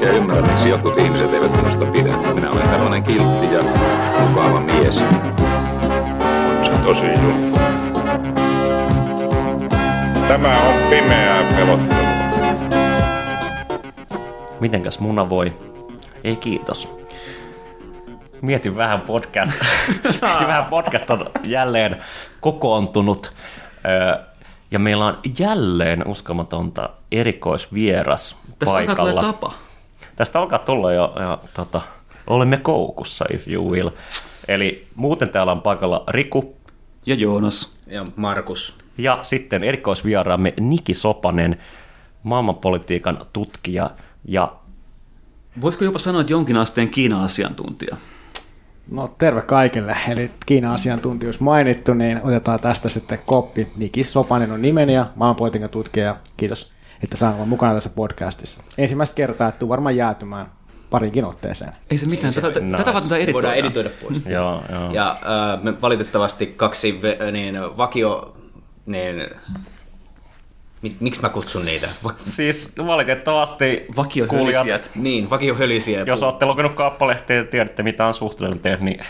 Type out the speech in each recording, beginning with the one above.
oikein ymmärrä, miksi jotkut ihmiset eivät minusta pidä. Minä olen tällainen kiltti ja mukava mies. Se on tosi juttu. Tämä on pimeää pelottelua. Mitenkäs muna voi? Ei kiitos. Mietin vähän podcast. Mietin vähän podcast on jälleen kokoontunut. Ja meillä on jälleen uskomatonta erikoisvieras Tässä paikalla. tulla tapa. Tästä alkaa tulla jo, ja, tota, olemme koukussa, if you will. Eli muuten täällä on paikalla Riku Ja Joonas. Ja Markus. ja sitten erikoisvieraamme Niki Sopanen, maailmanpolitiikan tutkija ja Voisiko jopa sanoa, että jonkin asteen Kiina-asiantuntija? No terve kaikille. Eli Kiinan asiantuntijuus mainittu, niin otetaan tästä sitten koppi. Niki Sopanen on nimeni ja maanpolitiikan tutkija. Kiitos, että saan olla mukana tässä podcastissa. Ensimmäistä kertaa, että tuu varmaan jäätymään parinkin otteeseen. Ei se mitään, tätä, tätä, nice. tätä varten editoidaan. Voidaan editoida pois. joo, joo. Ja äh, me valitettavasti kaksi ve- niin, vakio... Niin, mi- miksi mä kutsun niitä? Va- Siis valitettavasti Vakiohölisijät. niin, vakiohölisiä. jos olette lukenut kauppalehtiä ja tiedätte mitä on suhteellinen niin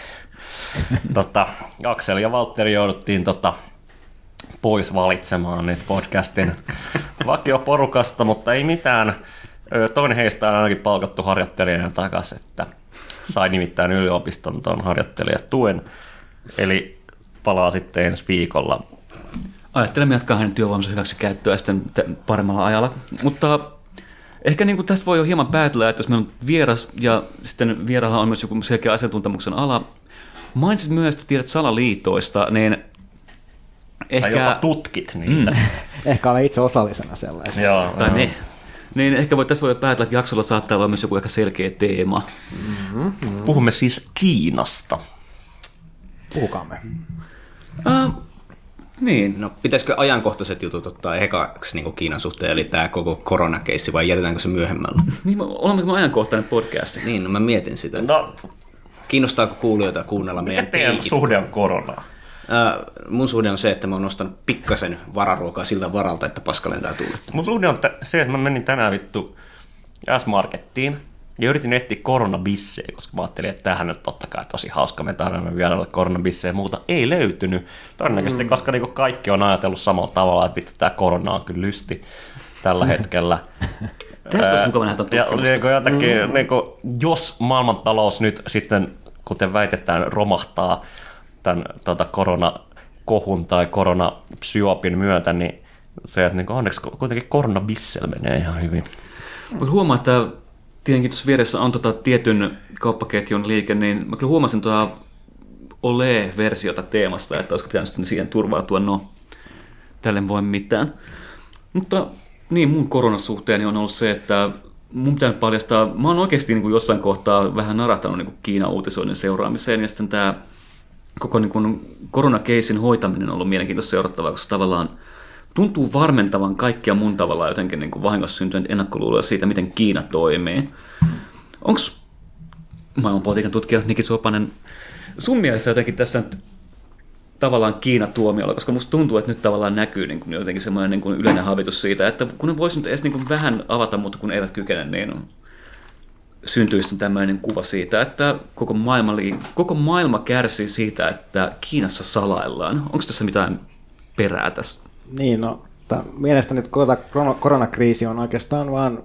tota, Aksel ja Valtteri jouduttiin tota, pois valitsemaan nyt podcastin vakioporukasta, mutta ei mitään. Toinen heistä on ainakin palkattu harjoittelijana takaisin, että sai nimittäin yliopiston tuon harjoittelijatuen. Eli palaa sitten ensi viikolla. Ajattelemme jatkaa hänen työvoimansa hyväksi käyttöä sitten te- paremmalla ajalla. Mutta ehkä niin kuin tästä voi jo hieman päätellä, että jos meillä on vieras ja sitten vieraalla on myös joku selkeä asiantuntemuksen ala. Mainitsit myös, että tiedät salaliitoista, niin Ehkä... Tai jopa tutkit niitä. Mm. Ehkä olen itse osallisena sellaisessa. Joo, Tai me. Niin ehkä voi, tässä voi päätellä, että jaksolla saattaa olla myös joku aika selkeä teema. Puhumme siis Kiinasta. Puhukaamme. Uh, niin, No, pitäisikö ajankohtaiset jutut ottaa ekaksi niin Kiinan suhteen, eli tämä koko koronakeissi, vai jätetäänkö se myöhemmällä? niin me- olemmeko me ajankohtainen podcasti? Niin, no mä mietin sitä. No, Kiinnostaako kuulijoita kuunnella mikä meidän teidän suhde on koronaan? Äh, mun suhde on se, että mä oon ostanut pikkasen vararuokaa siltä varalta, että paska lentää tuuletta. Mun suhde on tä- se, että mä menin tänään vittu S-Markettiin ja yritin etsiä koronabissejä, koska mä ajattelin, että tämähän nyt totta kai tosi hauska, me tarvitsemme vierailla koronabissejä ja muuta. Ei löytynyt. Todennäköisesti, mm. koska niinku kaikki on ajatellut samalla tavalla, että vittu tämä korona on kyllä lysti tällä hetkellä. Tästä olisi Ää, mukava nähdä ja, niinku jotakin, mm. niinku, jos maailmantalous nyt sitten, kuten väitetään, romahtaa tämän tota, koronakohun tai koronapsyopin myötä, niin se, että niinku, onneksi kuitenkin koronabissel menee ihan hyvin. Mä huomaan, että tietenkin tuossa vieressä on tota tietyn kauppaketjun liike, niin mä kyllä huomasin tuota Ole-versiota teemasta, että olisiko pitänyt siihen turvautua, no tälle voi mitään. Mutta niin, mun koronasuhteeni on ollut se, että mun pitää paljastaa, mä oon oikeasti niin kuin jossain kohtaa vähän narahtanut niin Kiinan uutisoinnin seuraamiseen, ja sitten tämä koko niin kuin koronakeisin hoitaminen on ollut mielenkiintoista seurattavaa, koska tavallaan tuntuu varmentavan kaikkia mun tavallaan jotenkin niin kuin vahingossa syntyneet ennakkoluuloja siitä, miten Kiina toimii. Onko maailmanpolitiikan tutkija Niki Sopanen sun mielestä jotenkin tässä nyt tavallaan Kiina tuomiolla, koska musta tuntuu, että nyt tavallaan näkyy niin kuin jotenkin semmoinen niin kuin yleinen habitus siitä, että kun ne vois nyt edes niin kuin vähän avata, mutta kun eivät kykene, niin syntyy sitten tämmöinen kuva siitä, että koko maailma, lii- koko maailma kärsii siitä, että Kiinassa salaillaan. Onko tässä mitään perää tässä? Niin, no, mielestäni koronakriisi on oikeastaan vaan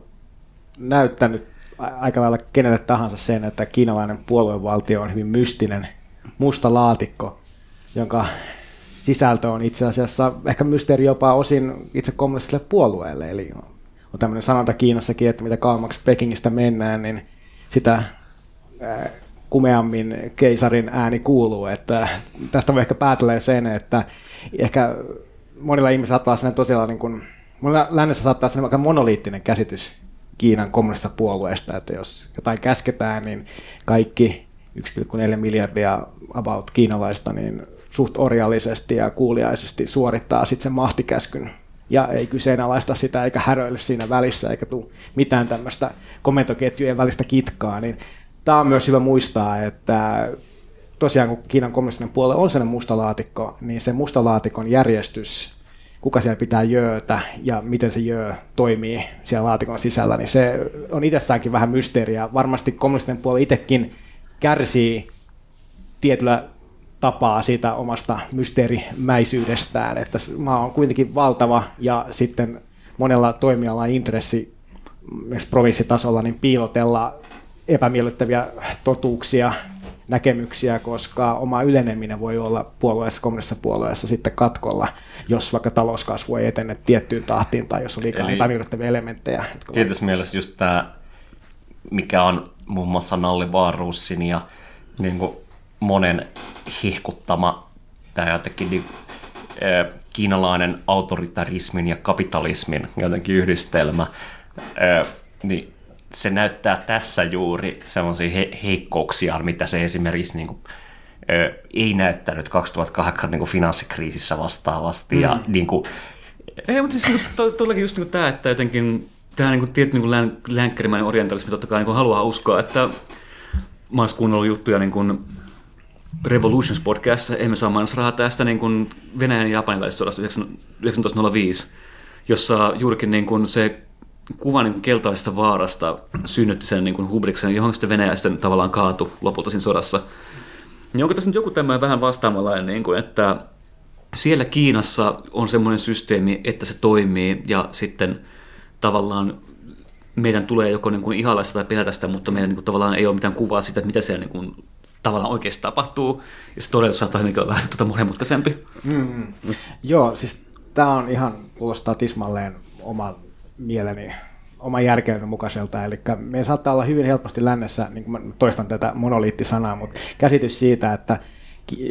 näyttänyt aika lailla kenelle tahansa sen, että kiinalainen puoluevaltio on hyvin mystinen musta laatikko, jonka sisältö on itse asiassa ehkä mysteeri jopa osin itse kommunistiselle puolueelle. Eli on tämmöinen sanonta Kiinassakin, että mitä kauemmaksi Pekingistä mennään, niin sitä kumeammin keisarin ääni kuuluu. Että tästä voi ehkä päätellä sen, että ehkä monilla ihmisillä saattaa olla tosiaan niin kuin, monilla lännessä saattaa olla aika monoliittinen käsitys Kiinan kommunistisesta puolueesta, että jos jotain käsketään, niin kaikki 1,4 miljardia about kiinalaista, niin suht orjallisesti ja kuuliaisesti suorittaa sitten sen mahtikäskyn ja ei kyseenalaista sitä eikä häröile siinä välissä eikä tule mitään tämmöistä komentoketjujen välistä kitkaa, niin tämä on myös hyvä muistaa, että tosiaan kun Kiinan kommunistinen puolue on sellainen musta laatikko, niin se musta laatikon järjestys, kuka siellä pitää jöötä ja miten se jöö toimii siellä laatikon sisällä, niin se on itsessäänkin vähän mysteeriä. Varmasti kommunistinen puolue itsekin kärsii tietyllä tapaa siitä omasta mysteerimäisyydestään, että maa on kuitenkin valtava ja sitten monella toimialalla on intressi myös provinssitasolla niin piilotella epämiellyttäviä totuuksia, näkemyksiä, koska oma yleneminen voi olla puolueessa, kommunistisessa puolueessa sitten katkolla, jos vaikka talouskasvu ei etene tiettyyn tahtiin tai jos on liikaa Eli- epämiellyttäviä elementtejä. Tietysti mielessä just tämä, mikä on muun muassa Nalli Baarussin ja niin kuin monen hihkuttama tämä jotenkin niin, äh, kiinalainen autoritarismin ja kapitalismin jotenkin yhdistelmä, äh, niin se näyttää tässä juuri sellaisia he- heikkouksia, mitä se esimerkiksi niin kuin, ei näyttänyt 2008 niin kuin finanssikriisissä vastaavasti. Mm. Ja, niin kuin, Ei, mutta siis to- todellakin just niin tämä, että jotenkin tämä niin tietty niin län, länkkärimäinen orientalismi totta kai niin haluaa uskoa, että mä oon kuunnellut juttuja niin kuin Revolutions podcastissa, emme saa mainosrahaa tästä niin kuin Venäjän ja Japanin välisestä sodasta 1905, jossa juurikin niin kuin se kuva niin kuin keltaisesta vaarasta synnytti sen niin kuin hubriksen, johon sitten Venäjä sitten tavallaan kaatu lopulta siinä sodassa. Niin onko tässä nyt joku tämmöinen vähän vastaavanlainen, niin kuin, että siellä Kiinassa on semmoinen systeemi, että se toimii ja sitten tavallaan meidän tulee joko niin kuin ihailla sitä tai pelätä sitä, mutta meidän niin kuin tavallaan ei ole mitään kuvaa siitä, että mitä siellä niin kuin tavallaan oikeasti tapahtuu. Ja se todellisuus saattaa hyvinkin olla vähän tuota monimutkaisempi. Mm. Joo, siis tämä on ihan, kuulostaa tismalleen oma mieleni, oma järkeyden mukaiselta. Eli me saattaa olla hyvin helposti lännessä, niin kuin mä toistan tätä monoliittisanaa, mutta käsitys siitä, että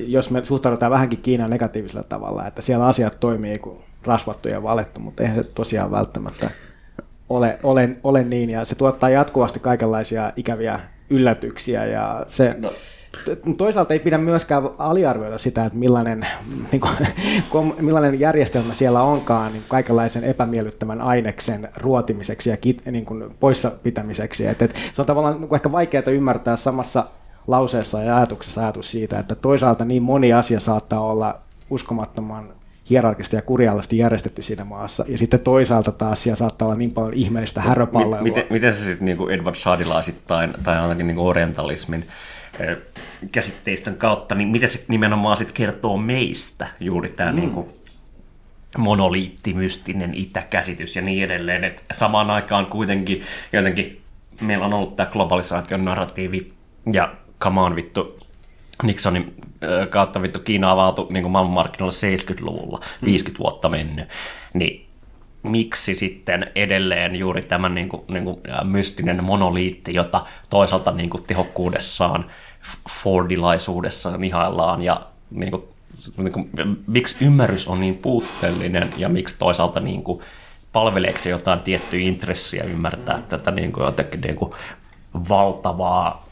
jos me suhtaudutaan vähänkin Kiinan negatiivisella tavalla, että siellä asiat toimii kuin rasvattu ja valettu, mutta eihän se tosiaan välttämättä ole, ole, ole niin, ja se tuottaa jatkuvasti kaikenlaisia ikäviä yllätyksiä, ja se... No. Toisaalta ei pidä myöskään aliarvioida sitä, että millainen, niin kuin, millainen järjestelmä siellä onkaan niin kaikenlaisen epämiellyttävän aineksen ruotimiseksi ja kit, niin kuin poissa pitämiseksi. Et, et, se on tavallaan niin kuin ehkä vaikeaa ymmärtää samassa lauseessa ja ajatuksessa ajatus siitä, että toisaalta niin moni asia saattaa olla uskomattoman hierarkisesti ja kuriallisesti järjestetty siinä maassa. Ja sitten toisaalta taas siellä saattaa olla niin paljon ihmeellistä häröpalloa. Mit, miten, miten se sitten niin Edward Saadilaisittain tai ainakin niin orientalismin käsitteistön kautta, niin miten se nimenomaan sitten kertoo meistä juuri tämä mm. niin kuin monoliitti, mystinen itäkäsitys ja niin edelleen. Et samaan aikaan kuitenkin jotenkin meillä on ollut tämä globalisaation narratiivi ja come on vittu Nixonin kautta vittu Kiina avautui niin maailmanmarkkinoilla 70-luvulla, 50 vuotta mennyt, niin miksi sitten edelleen juuri tämä niin kuin, niin kuin mystinen monoliitti, jota toisaalta niin kuin tehokkuudessaan, Fordilaisuudessaan ihaillaan ja niin kuin, niin kuin, miksi ymmärrys on niin puutteellinen ja miksi toisaalta niin kuin, palveleeko se jotain tiettyä intressiä ymmärtää tätä niin kuin, jotenkin niin kuin, valtavaa,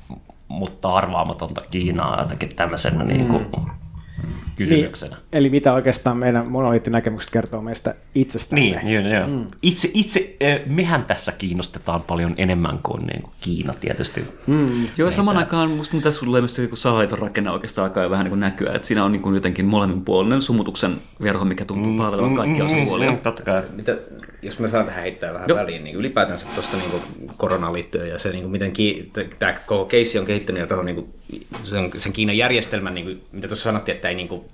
mutta arvaamatonta Kiinaa jotenkin tämmöisenä niin kuin, kysymyksenä. Niin, eli mitä oikeastaan meidän monoliittinäkemykset kertoo meistä itsestämme. Niin, joo, joo. Mm. Itse, itse, eh, mehän tässä kiinnostetaan paljon enemmän kuin, niin kuin Kiina tietysti. Mm. Joo, saman aikaan musta tässä tulee myös joku salaliiton rakenne oikeastaan alkaa vähän niin kuin näkyä, että siinä on niin kuin jotenkin molemminpuolinen sumutuksen verho, mikä tuntuu palvelevan kaikkia osapuolia. Mm, totta kai. Mitä, jos mä saan tähän heittää vähän Joo. väliin, niin ylipäätänsä tuosta niin koronaan liittyen ja se, niin kuin miten ki, tämä koko keissi on kehittynyt ja tuohon niin kuin, sen, sen Kiinan järjestelmän, niin kuin, mitä tuossa sanottiin, että ei niin kuin,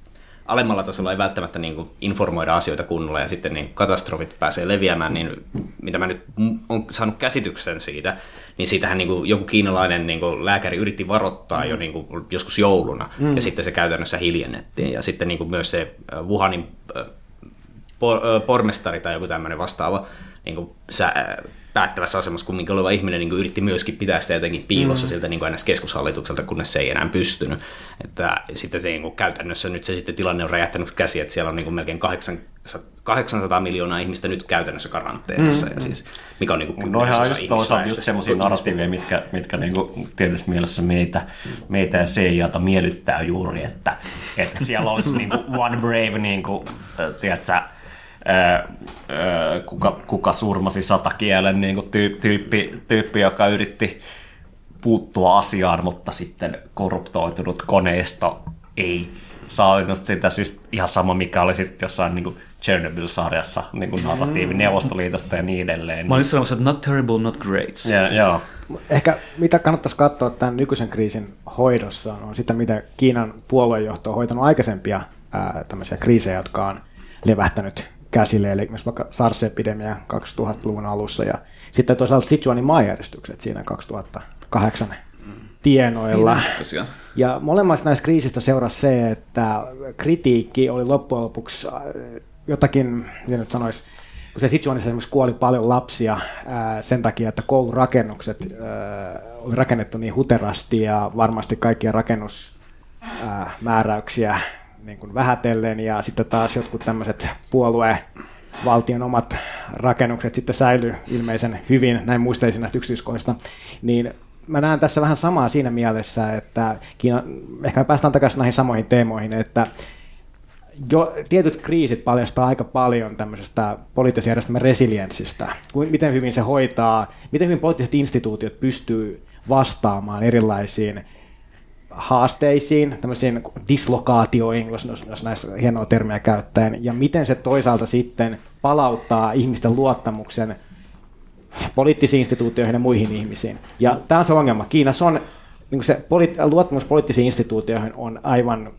alemmalla tasolla ei välttämättä niin kuin, informoida asioita kunnolla ja sitten niin katastrofit pääsee leviämään, niin mitä mä nyt on saanut käsityksen siitä, niin siitähän niin kuin, joku kiinalainen niin kuin, lääkäri yritti varoittaa jo niin kuin, joskus jouluna mm. ja sitten se käytännössä hiljennettiin ja sitten niin kuin, myös se äh, Wuhanin äh, por, pormestari tai joku tämmöinen vastaava niin kuin sä, päättävässä asemassa kumminkin oleva ihminen niin kuin yritti myöskin pitää sitä jotenkin piilossa mm. siltä niin kuin keskushallitukselta, kunnes se ei enää pystynyt. Että sitten se niin kuin käytännössä nyt se sitten tilanne on räjähtänyt käsi, että siellä on niin kuin melkein 800 800 miljoonaa ihmistä nyt käytännössä karanteenissa, mm. ja siis, mikä on niin kuin No ihan just toisaalta just semmoisia narratiiveja, mitkä, mitkä niinku tietysti mielessä meitä, meitä ja CIAta miellyttää juuri, että, että siellä olisi niinku one brave, niinku, äh, tiedätkö, kuka, kuka surmasi satakielen niinku tyy, tyyppi, tyyppi, joka yritti puuttua asiaan, mutta sitten korruptoitunut koneisto ei sallinut sitä siis ihan sama, mikä oli sitten jossain niin Chernobyl-sarjassa niin kuin narratiivi Neuvostoliitosta ja niin edelleen. Mä olin sanomassa, että not terrible, not great. Ja, joo. Ehkä mitä kannattaisi katsoa tämän nykyisen kriisin hoidossa on sitä, mitä Kiinan puoluejohto on hoitanut aikaisempia ää, tämmöisiä kriisejä, jotka on levähtänyt käsille, eli esimerkiksi vaikka SARS-epidemia 2000-luvun alussa ja sitten toisaalta Sichuanin maanjäristykset siinä 2008 tienoilla. Niin. Ja molemmista näistä kriisistä seurasi se, että kritiikki oli loppujen lopuksi äh, jotakin, miten nyt sanoisi, kun se Sichuanissa esimerkiksi kuoli paljon lapsia ää, sen takia, että koulurakennukset ää, oli rakennettu niin huterasti ja varmasti kaikkia rakennusmääräyksiä niin kuin vähätellen ja sitten taas jotkut tämmöiset puolue valtion omat rakennukset sitten säily ilmeisen hyvin, näin muistelisin näistä yksityiskohdista, niin mä näen tässä vähän samaa siinä mielessä, että Kiina, ehkä me päästään takaisin näihin samoihin teemoihin, että jo tietyt kriisit paljastaa aika paljon tämmöisestä poliittisen järjestelmän resilienssistä, kuin miten hyvin se hoitaa, miten hyvin poliittiset instituutiot pystyy vastaamaan erilaisiin haasteisiin, tämmöisiin dislokaatioihin, jos, jos, näissä hienoa termiä käyttäen, ja miten se toisaalta sitten palauttaa ihmisten luottamuksen poliittisiin instituutioihin ja muihin ihmisiin. Ja tämä on se ongelma. Kiinassa on niin se poli- luottamus poliittisiin instituutioihin on aivan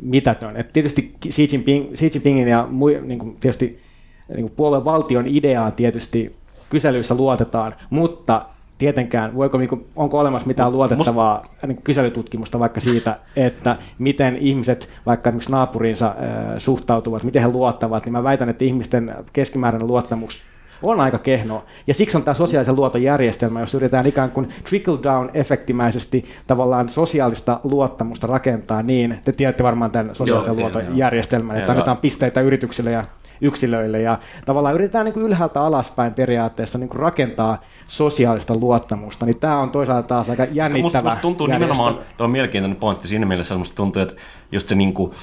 mitätön. Et tietysti Xi, Jinping, Xi Jinpingin ja mui, niin kuin tietysti niin kuin puolueen valtion ideaan tietysti kyselyissä luotetaan, mutta tietenkään, voiko, niin kuin, onko olemassa mitään luotettavaa niin kuin kyselytutkimusta vaikka siitä, että miten ihmiset vaikka esimerkiksi naapuriinsa suhtautuvat, miten he luottavat, niin mä väitän, että ihmisten keskimääräinen luottamus on aika kehno. Ja siksi on tämä sosiaalisen luoton järjestelmä, jos yritetään ikään kuin trickle-down-efektimäisesti tavallaan sosiaalista luottamusta rakentaa niin, te tiedätte varmaan tämän sosiaalisen Joo, luoton järjestelmän, että annetaan pisteitä yrityksille ja yksilöille ja tavallaan yritetään niin kuin ylhäältä alaspäin periaatteessa niin kuin rakentaa sosiaalista luottamusta, niin tämä on toisaalta taas aika Musta, jännittävä musta tuntuu järjestelmä. nimenomaan, tuo on mielenkiintoinen pointti siinä mielessä, että musta tuntuu, että just se niinku,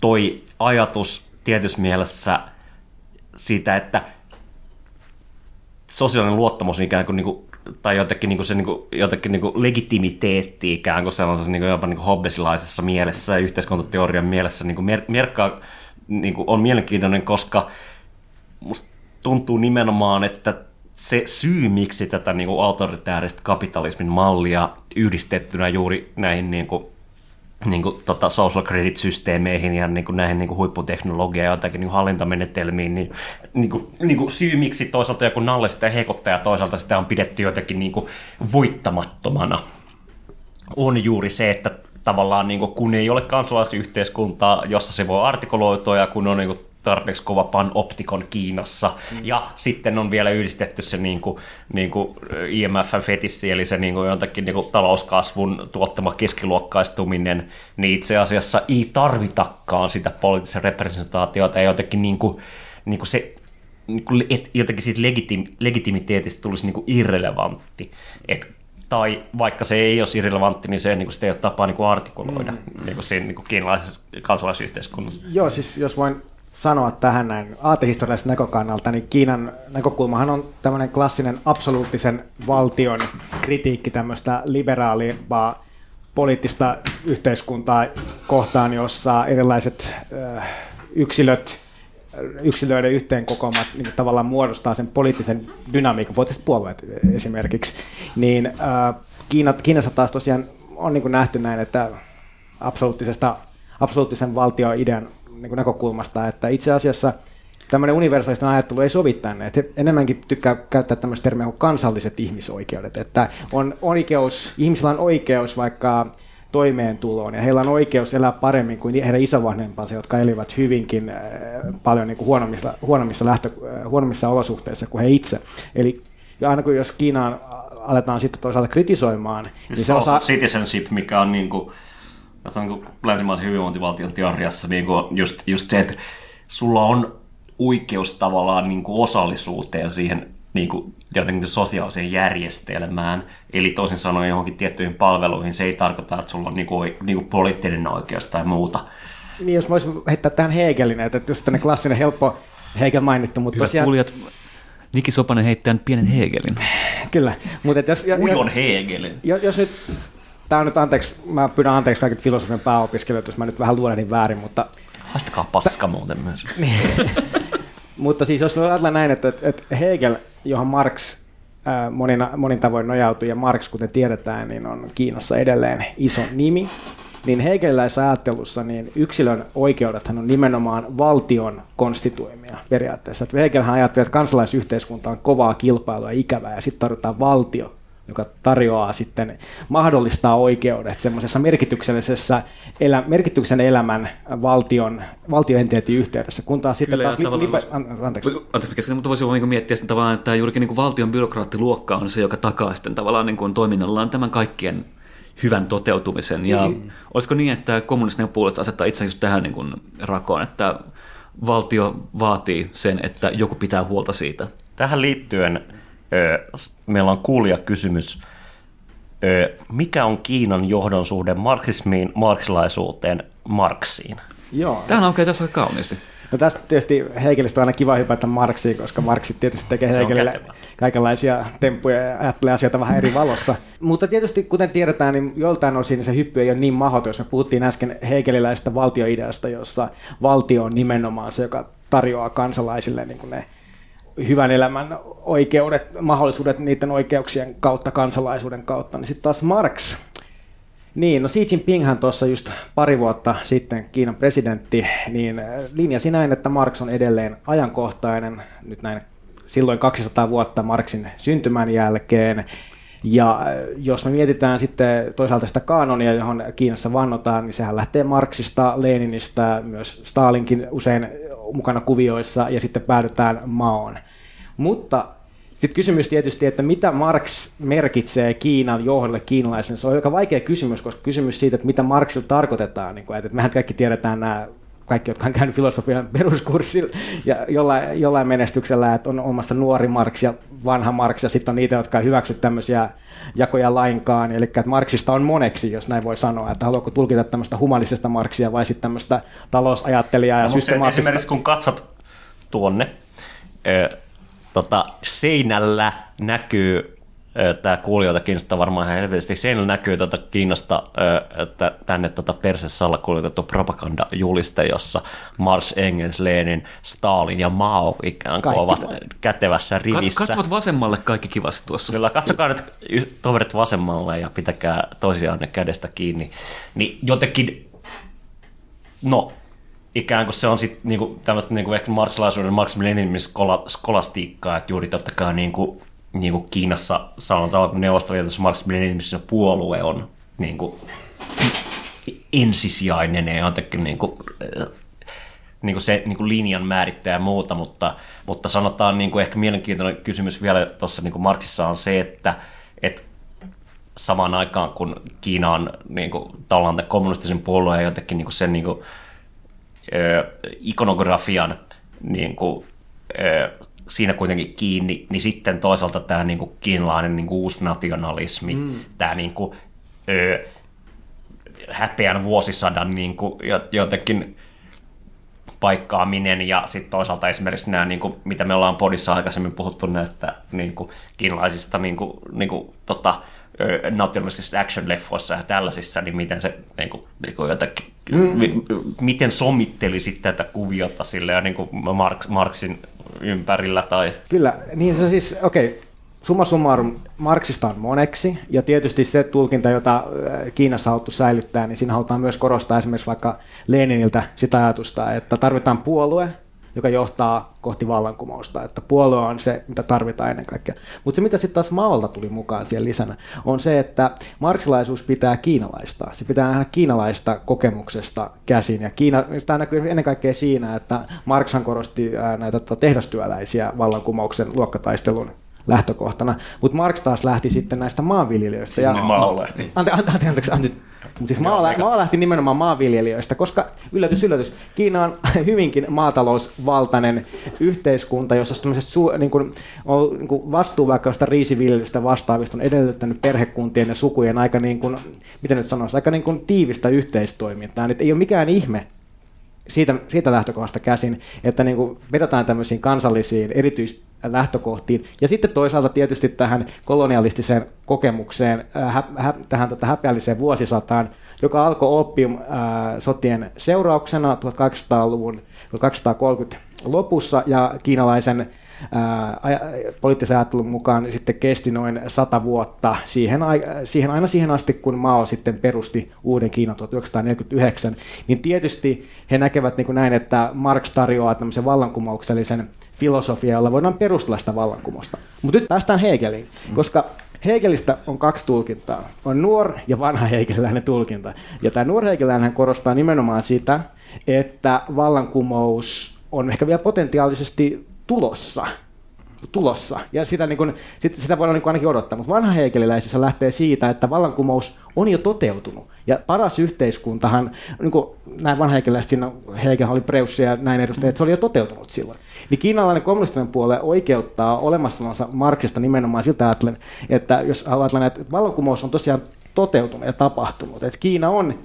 toi ajatus tietyssä mielessä siitä, että sosiaalinen luottamus on ikään kuin, niinku tai jotenkin, niinku se niinku, jotenkin niinku legitimiteetti ikään kuin sellaisessa niinku jopa niinku hobbesilaisessa mielessä ja yhteiskuntateorian mielessä niinku mer- merkkaa, niinku on mielenkiintoinen, koska musta tuntuu nimenomaan, että se syy, miksi tätä niin kuin autoritääristä kapitalismin mallia yhdistettynä juuri näihin niin kuin, niin kuin, tota, social credit-systeemeihin ja niin kuin, näihin niin kuin, huipputeknologiaan ja jotakin niin kuin, hallintamenetelmiin, niin, niin, kuin, niin kuin, syy, miksi toisaalta joku nalle sitä hekottaa ja toisaalta sitä on pidetty jotenkin niin kuin, voittamattomana, on juuri se, että tavallaan niin kuin, kun ei ole kansalaisyhteiskuntaa, jossa se voi artikuloitua ja kun on niin kuin, tarpeeksi kova panoptikon Kiinassa. Mm. Ja sitten on vielä yhdistetty se niin kuin, niin kuin IMF-fetissi, eli se niin kuin jotenkin niin kuin talouskasvun tuottama keskiluokkaistuminen, niin itse asiassa ei tarvitakaan sitä poliittisen representaatiota ja jotenkin niin kuin, niin kuin se niin kuin, et, jotenkin siitä legitim, legitimiteetistä tulisi niin kuin irrelevantti. Et, tai vaikka se ei olisi irrelevantti, niin se niin kuin, sitä ei ole tapaa niin kuin artikuloida mm. niin kuin siinä niin kuin kiinalaisessa kansalaisyhteiskunnassa. Joo, siis jos voin sanoa tähän näin aatehistoriallisesta näkökannalta, niin Kiinan näkökulmahan on tämmöinen klassinen absoluuttisen valtion kritiikki tämmöistä liberaalimpaa poliittista yhteiskuntaa kohtaan, jossa erilaiset äh, yksilöt, yksilöiden yhteenkokoamat niin kuin tavallaan muodostaa sen poliittisen dynamiikan, poliittiset puolueet esimerkiksi, niin äh, Kiinat, Kiinassa taas tosiaan on niin nähty näin, että absoluuttisesta, absoluuttisen valtioidean niin näkökulmasta, että itse asiassa tämmöinen universaalisten ajattelu ei sovi tänne. Et he enemmänkin tykkää käyttää tämmöistä termiä kuin kansalliset ihmisoikeudet, että on oikeus, ihmisillä on oikeus vaikka toimeentuloon ja heillä on oikeus elää paremmin kuin heidän isovanhempansa, jotka elivät hyvinkin äh, paljon niin kuin huonommissa, huonommissa, lähtö, äh, huonommissa olosuhteissa kuin he itse. Eli aina kun jos Kiinaan aletaan sitten toisaalta kritisoimaan, niin Siis se osaa... citizenship, mikä on niin kuin, on niin länsimaisen hyvinvointivaltion teoriassa niin kuin just, just se, että sulla on oikeus tavallaan niin kuin osallisuuteen siihen niin kuin jotenkin sosiaaliseen järjestelmään, eli toisin sanoen johonkin tiettyihin palveluihin, se ei tarkoita, että sulla on niin kuin, niin kuin poliittinen oikeus tai muuta. Niin, jos voisin heittää tähän Hegelin, että just tänne klassinen helppo Hegel mainittu, mutta Hyvät tosiaan, kuulijat, Niki Sopanen heittää pienen Hegelin. kyllä, mutta jos, Ujon Hegelin. jos, jos nyt, tämä on nyt anteeksi, mä pyydän anteeksi kaikille filosofian pääopiskelijoita, jos mä nyt vähän luodahdin väärin, mutta Haistakaa paska muuten myös. Mutta siis jos ajatellaan näin, että, että Hegel, johon Marx monin, monin tavoin nojautui, ja Marx, kuten tiedetään, niin on Kiinassa edelleen iso nimi, niin hegeliläisessä ajattelussa niin yksilön oikeudethan on nimenomaan valtion konstituimia periaatteessa. Että Hegelhän ajatteli, että kansalaisyhteiskunta on kovaa kilpailua ja ikävää, ja sitten tarvitaan valtio, joka tarjoaa sitten, mahdollistaa oikeudet semmoisessa merkityksellisessä elä, merkityksen elämän valtion, valtioentiteetin yhteydessä, kun taas sitten Kyllä, taas... ja tavallaan libe- an- anteeksi. Anteeksi, kesken, mutta voisi niin miettiä sitten tavallaan, että juurikin niin kuin valtion byrokraattiluokka on se, joka takaa sitten tavallaan niin kuin toiminnallaan tämän kaikkien hyvän toteutumisen. Ja Niin. olisiko niin, että kommunistinen puolesta asettaa itse just tähän niin kuin rakoon, että valtio vaatii sen, että joku pitää huolta siitä. Tähän liittyen meillä on kuulijakysymys. Ö, mikä on Kiinan johdon suhde marksismiin, marksilaisuuteen, Marksiin? Joo. Tämähän aukeaa tässä aika kauniisti. No tästä tietysti Hegelistä on aina kiva hypätä Marksiin, koska Marksit tietysti tekee on kätevä. kaikenlaisia temppuja ja ajattelee asioita vähän eri valossa. Mutta tietysti, kuten tiedetään, niin joltain osin se hyppy ei ole niin mahdoton, jos me puhuttiin äsken hegeliläisestä valtioideasta, jossa valtio on nimenomaan se, joka tarjoaa kansalaisille niin kuin ne hyvän elämän oikeudet, mahdollisuudet niiden oikeuksien kautta, kansalaisuuden kautta, niin sitten taas Marx, niin, no Xi Jinpinghän tuossa just pari vuotta sitten, Kiinan presidentti, niin äh, linjasi näin, että Marx on edelleen ajankohtainen, nyt näin silloin 200 vuotta Marxin syntymän jälkeen, ja äh, jos me mietitään sitten toisaalta sitä kanonia, johon Kiinassa vannotaan, niin sehän lähtee Marxista, Leninistä, myös Stalinkin usein mukana kuvioissa, ja sitten päädytään Maon. Mutta sitten kysymys tietysti, että mitä Marx merkitsee Kiinan johdolle kiinalaisille, se on aika vaikea kysymys, koska kysymys siitä, että mitä Marxilla tarkoitetaan, niin kuin, että mehän kaikki tiedetään nämä kaikki, jotka on käynyt filosofian peruskurssilla ja jollain, jollain menestyksellä, että on omassa nuori Marx ja vanha Marx, ja sitten on niitä, jotka ei hyväksy tämmöisiä jakoja lainkaan, eli että Marxista on moneksi, jos näin voi sanoa, että haluatko tulkita tämmöistä humanistista Marxia vai sitten tämmöistä talousajattelijaa ja No, systemaattista... Esimerkiksi kun katsot tuonne, ö, tota, seinällä näkyy, tämä kuulijoita kiinnostaa varmaan ihan helvetisti, seinällä näkyy tota Kiinasta että tänne tota persessalla kuljetettu propagandajuliste, jossa Marx, Engels, Lenin, Stalin ja Mao ikään kuin ovat kätevässä Kat- rivissä. katsovat vasemmalle kaikki kivasti tuossa. Kyllä, katsokaa nyt toverit vasemmalle ja pitäkää toisiaan kädestä kiinni. Niin jotenkin, no, ikään kuin se on sitten niinku, tämmöistä niinku ehkä marksilaisuuden, skola, skolastiikkaa, että juuri totta kai niinku, niinku Kiinassa sanotaan, että Neuvostoliitossa marksismin puolue on niinku, ensisijainen ja jotenkin niinku, äh, niin kuin se niin kuin linjan määrittäjä ja muuta, mutta, mutta sanotaan niin kuin ehkä mielenkiintoinen kysymys vielä tuossa niin kuin Marksissa on se, että, että samaan aikaan kun Kiina on niin kuin, tavallaan tämän kommunistisen puolueen ja jotenkin niin kuin sen niin kuin, ö, ikonografian niin kuin, ö, siinä kuitenkin kiinni, niin sitten toisaalta tämä niin kuin, kiinalainen niin kuin, uusnationalismi, mm. tämä niin kuin, ö, häpeän vuosisadan niin kuin, jo- jotenkin paikkaaminen ja sitten toisaalta esimerkiksi nämä, niin kuin, mitä me ollaan podissa aikaisemmin puhuttu näistä niin kuin, kiinalaisista niin kuin, niin kuin, tota, ö, nationalistisista action-leffoissa ja tällaisissa, niin miten se niin kuin, niin kuin jotenkin, mm. miten sommittelisit tätä kuviota sille ja niin kuin Marx, Marxin ympärillä tai Kyllä, niin se siis, okei, okay, summa summarum, Marksista on moneksi, ja tietysti se tulkinta, jota Kiinassa haluttu säilyttää, niin siinä halutaan myös korostaa esimerkiksi vaikka Leniniltä sitä ajatusta, että tarvitaan puolue, joka johtaa kohti vallankumousta, että puolue on se, mitä tarvitaan ennen kaikkea. Mutta se, mitä sitten taas Maolta tuli mukaan siellä lisänä, on se, että marksilaisuus pitää kiinalaista. Se pitää nähdä kiinalaista kokemuksesta käsin, ja Kiina, tämä näkyy ennen kaikkea siinä, että Marxhan korosti näitä tota, tehdastyöläisiä vallankumouksen luokkataistelun lähtökohtana. Mutta Marx taas lähti sitten näistä maanviljelijöistä. Ja, Mao lähti. Ante, ante, ante, anteeksi, anteeksi. Mutta siis maa, lä- maa lähti nimenomaan maanviljelijöistä, koska yllätys, yllätys, Kiina on hyvinkin maatalousvaltainen yhteiskunta, jossa su- niin kuin, on, niin kuin vastuu vaikka riisiviljelystä vastaavista on edellyttänyt perhekuntien ja sukujen aika, niin kuin, miten nyt sanoisi, aika niin kuin tiivistä yhteistoimintaa. Nyt ei ole mikään ihme, siitä, siitä lähtökohdasta käsin, että niin kuin vedotaan tämmöisiin kansallisiin erityislähtökohtiin. Ja sitten toisaalta tietysti tähän kolonialistiseen kokemukseen, äh, hä, hä, tähän tota, häpeälliseen vuosisataan, joka alkoi oppium äh, seurauksena 1800-luvun 1230 lopussa ja kiinalaisen ää, poliittisen ajattelun mukaan sitten kesti noin sata vuotta siihen, siihen, aina siihen asti, kun Mao sitten perusti uuden Kiinan 1949, niin tietysti he näkevät niin kuin näin, että Marx tarjoaa tämmöisen vallankumouksellisen filosofia, jolla voidaan perustella sitä vallankumousta. Mutta nyt päästään Hegeliin, koska Hegelistä on kaksi tulkintaa. On nuor ja vanha hegeliläinen tulkinta. Ja tämä nuor hegeliläinen korostaa nimenomaan sitä, että vallankumous on ehkä vielä potentiaalisesti tulossa. tulossa. Ja sitä, niin kuin, sitä, sitä voidaan niin kuin ainakin odottaa. Mutta vanha heikeliläisyys lähtee siitä, että vallankumous on jo toteutunut. Ja paras yhteiskuntahan, niin kuin näin vanha heikeliläiset, siinä Hegel oli Preussi ja näin edustajat, että se oli jo toteutunut silloin. Niin kiinalainen kommunistinen puolue oikeuttaa olemassaolonsa Marksista nimenomaan siltä ajattelen, että jos ajatellaan, että vallankumous on tosiaan toteutunut ja tapahtunut. Että Kiina on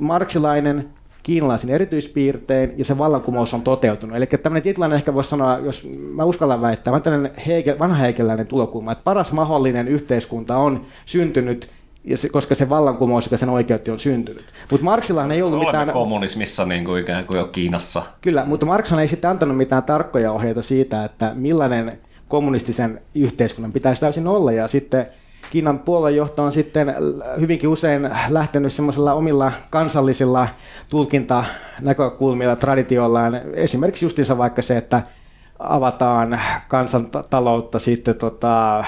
marksilainen, kiinalaisen erityispiirtein ja se vallankumous on toteutunut. Eli tämmöinen tietynlainen ehkä voisi sanoa, jos mä uskallan väittää, tämmöinen heike, vanha heikelläinen tulokulma, että paras mahdollinen yhteiskunta on syntynyt ja se, koska se vallankumous, joka sen oikeutti, on syntynyt. Mutta Marksillahan ei ollut Olemme mitään... kommunismissa niin kuin ikään kuin jo Kiinassa. Kyllä, mutta Markshan ei sitten antanut mitään tarkkoja ohjeita siitä, että millainen kommunistisen yhteiskunnan pitäisi täysin olla. Ja sitten Kiinan puoluejohto on sitten hyvinkin usein lähtenyt semmoisilla omilla kansallisilla tulkintanäkökulmilla, traditiollaan. Esimerkiksi justiinsa vaikka se, että avataan kansantaloutta sitten tota,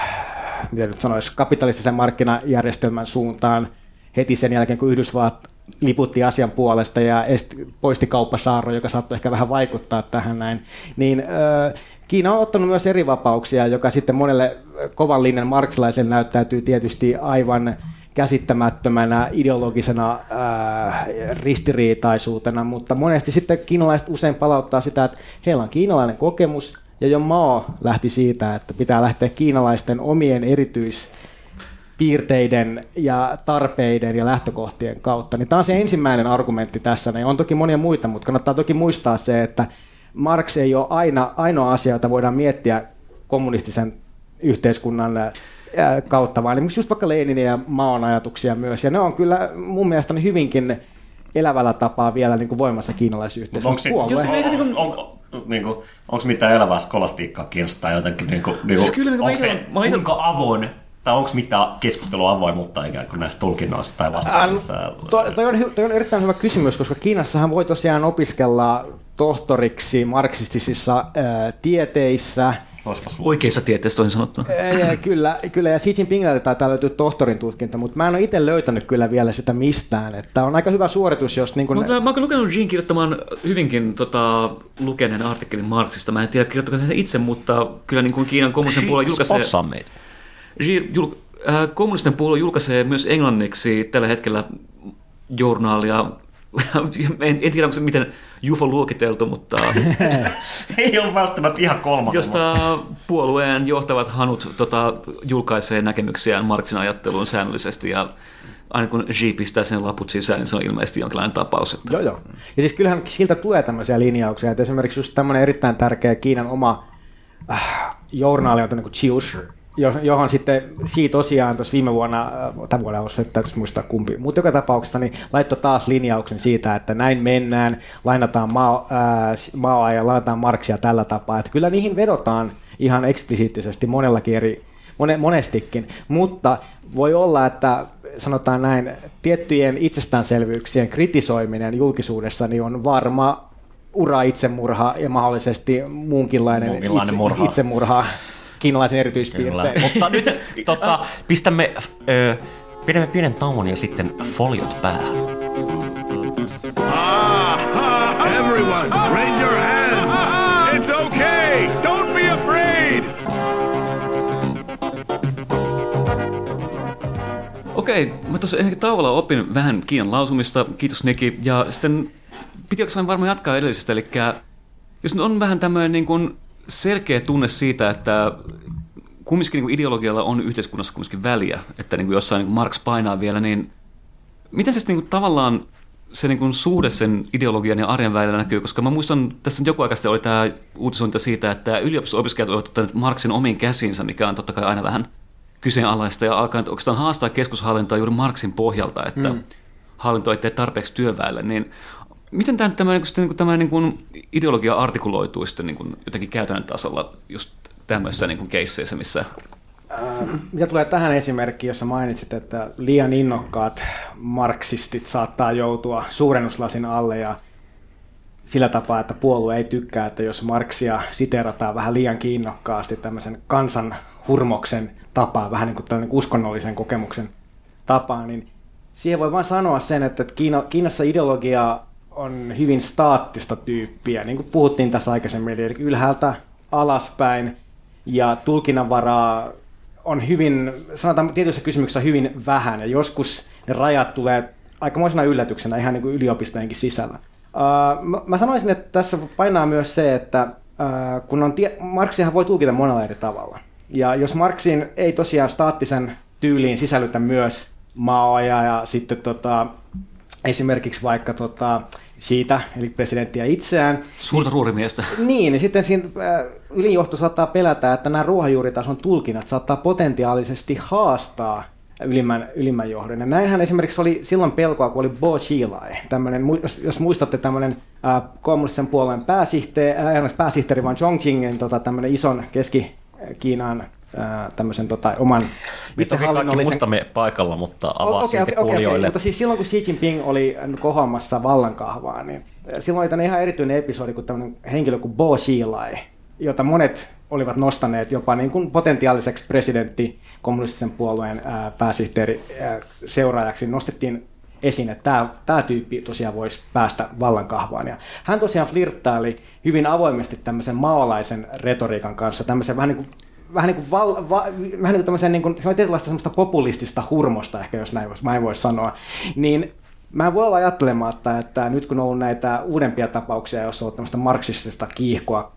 miten nyt sanoisi, kapitalistisen markkinajärjestelmän suuntaan heti sen jälkeen, kun Yhdysvallat liputti asian puolesta ja poisti kauppasaaro, joka saattoi ehkä vähän vaikuttaa tähän näin, niin Kiina on ottanut myös eri vapauksia, joka sitten monelle kovan linjan marksilaiselle näyttäytyy tietysti aivan käsittämättömänä ideologisena ää, ristiriitaisuutena, mutta monesti sitten kiinalaiset usein palauttaa sitä, että heillä on kiinalainen kokemus, ja jo Mao lähti siitä, että pitää lähteä kiinalaisten omien erityispiirteiden ja tarpeiden ja lähtökohtien kautta. Niin tämä on se ensimmäinen argumentti tässä. Ne on toki monia muita, mutta kannattaa toki muistaa se, että Marx ei ole aina, ainoa asia, jota voidaan miettiä kommunistisen yhteiskunnan kautta, vaan esimerkiksi just vaikka Leninin ja Maon ajatuksia myös. Ja ne on kyllä mun mielestä hyvinkin elävällä tapaa vielä niin kuin voimassa kiinalaisyhteiskunnassa. Onko, se, on, on, on, niin kuin, onko mitään elävää skolastiikkaa kiinnostaa jotenkin? Niin kuin, niin kuin, kyllä, onko se kuinka avoin tai onko mitään keskustelua avoimuutta ikään kuin näistä tulkinnoista tai vastaavissa? Toi, toi, on, toi on erittäin hyvä kysymys, koska Kiinassahan voi tosiaan opiskella tohtoriksi marksistisissa ää, tieteissä. Oikeissa tieteissä toisin sanottuna. Ja, kyllä, kyllä, ja Xi Jinpingiltä taitaa löytyä tohtorin tutkinto, mutta mä en ole itse löytänyt kyllä vielä sitä mistään. Että on aika hyvä suoritus, jos... Niin kun... mä, mä oon lukenut Jean kirjoittamaan hyvinkin tota, lukeneen artikkelin Marksista. Mä en tiedä, kirjoittaako sen itse, mutta kyllä niin kuin Kiinan kommunistinen puolue julkaisee... meitä. Jul, äh, kommunistinen puolue julkaisee myös englanniksi tällä hetkellä journaalia. en, en tiedä, onko se miten UFO luokiteltu, mutta... Ei ole välttämättä ihan kolmannen. Josta puolueen johtavat hanut tota, julkaisee näkemyksiään Marksin ajatteluun säännöllisesti ja aina kun G pistää sen laput sisään, niin se on ilmeisesti jonkinlainen tapaus. Että... Joo, joo. Ja siis kyllähän siltä tulee tämmöisiä linjauksia, että esimerkiksi just tämmöinen erittäin tärkeä Kiinan oma äh, journaali on niin Chius, johon sitten siitä tosiaan tuossa viime vuonna, äh, tämän vuonna olisi, että muistaa kumpi, mutta joka tapauksessa niin laittoi taas linjauksen siitä, että näin mennään, lainataan Mao, ää, Maoa ja lainataan Marksia tällä tapaa, että kyllä niihin vedotaan ihan eksplisiittisesti monellakin eri, mone, monestikin, mutta voi olla, että sanotaan näin, tiettyjen itsestäänselvyyksien kritisoiminen julkisuudessa niin on varma ura-itsemurha ja mahdollisesti muunkinlainen, muunkinlainen itse, murha. itsemurha kiinalaisen erityispiirteen. Kyllä. Mutta nyt tota, pistämme, ö, pidämme pienen tauon ja sitten foliot päähän. Okei, okay, mä tuossa ehkä tauolla opin vähän Kiinan lausumista, kiitos Neki, ja sitten piti oikeastaan varmaan jatkaa edellisestä, eli jos nyt on vähän tämmöinen niin kuin selkeä tunne siitä, että kumminkin niin ideologialla on yhteiskunnassa kumminkin väliä, että niin kuin jossain niin kuin Marx painaa vielä, niin miten se niin kuin tavallaan se niin kuin suhde sen ideologian ja arjen välillä näkyy, koska mä muistan, tässä nyt joku aika sitten oli tämä uutisointi siitä, että yliopisto-opiskelijat ovat ottaneet Marxin omiin käsinsä, mikä on totta kai aina vähän kyseenalaista ja alkaa oikeastaan haastaa keskushallintoa juuri Marxin pohjalta, että mm. hallinto ei tee tarpeeksi työväelle, niin miten tämä, tämä, niin tämä niin kuin ideologia artikuloituu sitten niin kuin jotenkin käytännön tasolla just tämmöisissä niin kuin keisseissä, missä Äh, mitä tulee tähän esimerkkiin, jossa mainitsit, että liian innokkaat marksistit saattaa joutua suurennuslasin alle ja sillä tapaa, että puolue ei tykkää, että jos Marksia siterataan vähän liian innokkaasti tämmöisen kansan hurmoksen tapaa, vähän niin kuin tällainen uskonnollisen kokemuksen tapaa, niin siihen voi vain sanoa sen, että Kiina, Kiinassa ideologia on hyvin staattista tyyppiä, niin kuin puhuttiin tässä aikaisemmin, eli ylhäältä alaspäin, ja tulkinnanvaraa on hyvin, sanotaan tietyissä kysymyksissä hyvin vähän, ja joskus ne rajat tulee aikamoisena yllätyksenä ihan niin kuin yliopistojenkin sisällä. Uh, mä, mä sanoisin, että tässä painaa myös se, että uh, kun on tie- Marksihan voi tulkita monella eri tavalla. Ja jos Marksin ei tosiaan staattisen tyyliin sisällytä myös Maoja ja sitten tota, esimerkiksi vaikka tota, siitä, eli presidenttiä itseään. Suurta ruurimiestä. Niin, niin sitten siinä äh, ylijohto saattaa pelätä, että nämä ruohonjuuritason tulkinnat saattaa potentiaalisesti haastaa ylimmän, ylimmän johdon. Ja näinhän esimerkiksi oli silloin pelkoa, kun oli Bo Xilai, tämmönen, jos, jos muistatte tämmöinen äh, kommunistisen puolueen pääsihteeri, äh, pääsihteeri vaan Chongqingin tota, tämmöinen ison Tämmöisen tota, oman itsehallinnollisen... Kaikki muistamme paikalla, mutta avaa okay, okay, okay, okay, Mutta siis silloin, kun Xi Jinping oli kohoamassa vallankahvaa, niin silloin oli tämmöinen ihan erityinen episodi, kun tämmöinen henkilö kuin Bo Xilai, jota monet olivat nostaneet jopa niin kuin potentiaaliseksi presidentti kommunistisen puolueen ää, pääsihteeri ää, seuraajaksi, nostettiin esiin, että tämä, tämä tyyppi tosiaan voisi päästä vallankahvaan. Ja hän tosiaan flirttaili hyvin avoimesti tämmöisen maolaisen retoriikan kanssa, tämmöisen vähän niin kuin vähän niin kuin, val, va, vähän niin kuin, niin kuin tietynlaista semmoista populistista hurmosta ehkä, jos näin voisi, mä en voi sanoa, niin mä en voi olla ajattelematta, että nyt kun on ollut näitä uudempia tapauksia, joissa on ollut tämmöistä marksistista kiihkoa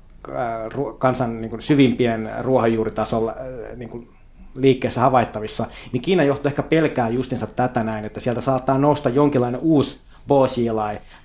kansan niin kuin syvimpien ruohonjuuritasolla niin kuin liikkeessä havaittavissa, niin Kiinan johto ehkä pelkää justinsa tätä näin, että sieltä saattaa nousta jonkinlainen uusi Bo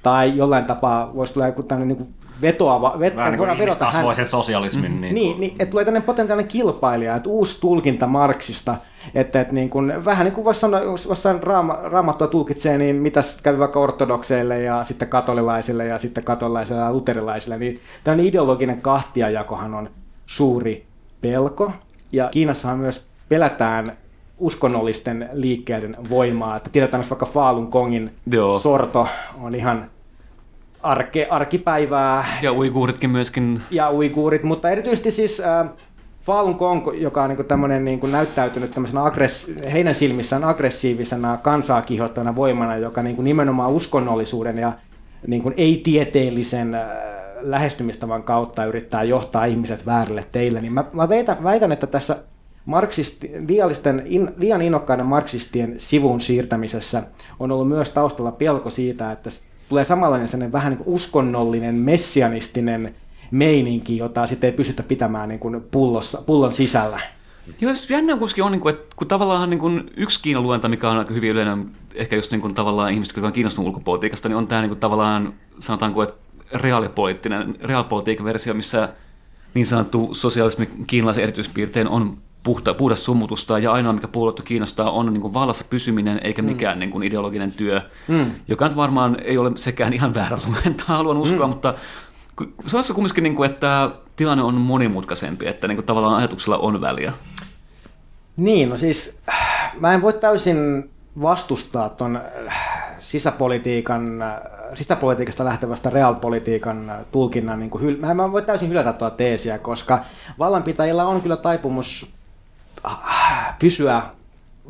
tai jollain tapaa voisi tulla joku tämmöinen niin vetoava, vet, Vähän niin vedota hän... sosialismin. Mm, niin, niin, niin että tulee tämmöinen potentiaalinen kilpailija, että uusi tulkinta Marksista, että, että niin kuin, vähän niin kuin voisi sanoa, jos jossain raama, raamattua tulkitsee, niin mitä kävi vaikka ortodokseille ja sitten katolilaisille ja sitten katolilaisille ja luterilaisille, niin tämmöinen ideologinen kahtiajakohan on suuri pelko. Ja Kiinassahan myös pelätään uskonnollisten liikkeiden voimaa. Että tiedetään että vaikka Falun Gongin Joo. sorto on ihan arke, arkipäivää. Ja uiguuritkin myöskin. Ja uiguurit, mutta erityisesti siis äh, Falun Gong, joka on niin tämmöinen niin näyttäytynyt aggress- heidän silmissään aggressiivisena kansaa kiihottavana voimana, joka niin kuin nimenomaan uskonnollisuuden ja niin kuin ei-tieteellisen äh, lähestymistavan kautta yrittää johtaa ihmiset väärille teille, niin mä, mä väitän, väitän, että tässä marksisti, liiallisten, in, liian innokkaiden marksistien sivun siirtämisessä on ollut myös taustalla pelko siitä, että tulee samanlainen sellainen vähän niin kuin uskonnollinen, messianistinen meininki, jota sitten ei pystytä pitämään niin kuin pullossa, pullon sisällä. Joo, siis jännä kuitenkin on, niin kuin, että kun tavallaan niin kuin yksi Kiinan luenta, mikä on aika hyvin yleinen, ehkä just niin kuin tavallaan ihmiset, jotka on kiinnostunut ulkopolitiikasta, niin on tämä niin kuin tavallaan, sanotaanko, että reaalipoliittinen, reaalipolitiikan versio, missä niin sanottu sosialismi kiinalaisen erityispiirteen on puhta, puhdas summutusta, ja ainoa, mikä puoluetta kiinnostaa, on niin kuin vallassa pysyminen, eikä mm. mikään niin kuin ideologinen työ, mm. joka nyt varmaan ei ole sekään ihan väärä luenta, haluan uskoa, mm. mutta sanoisiko kumminkin, niin kuin, että tilanne on monimutkaisempi, että niin kuin, tavallaan ajatuksella on väliä? Niin, no siis mä en voi täysin vastustaa tuon sisäpolitiikan, sisäpolitiikasta lähtevästä realpolitiikan tulkinnan, niin kuin hyl- mä en voi täysin hylätä tuota teesiä, koska vallanpitäjillä on kyllä taipumus pysyä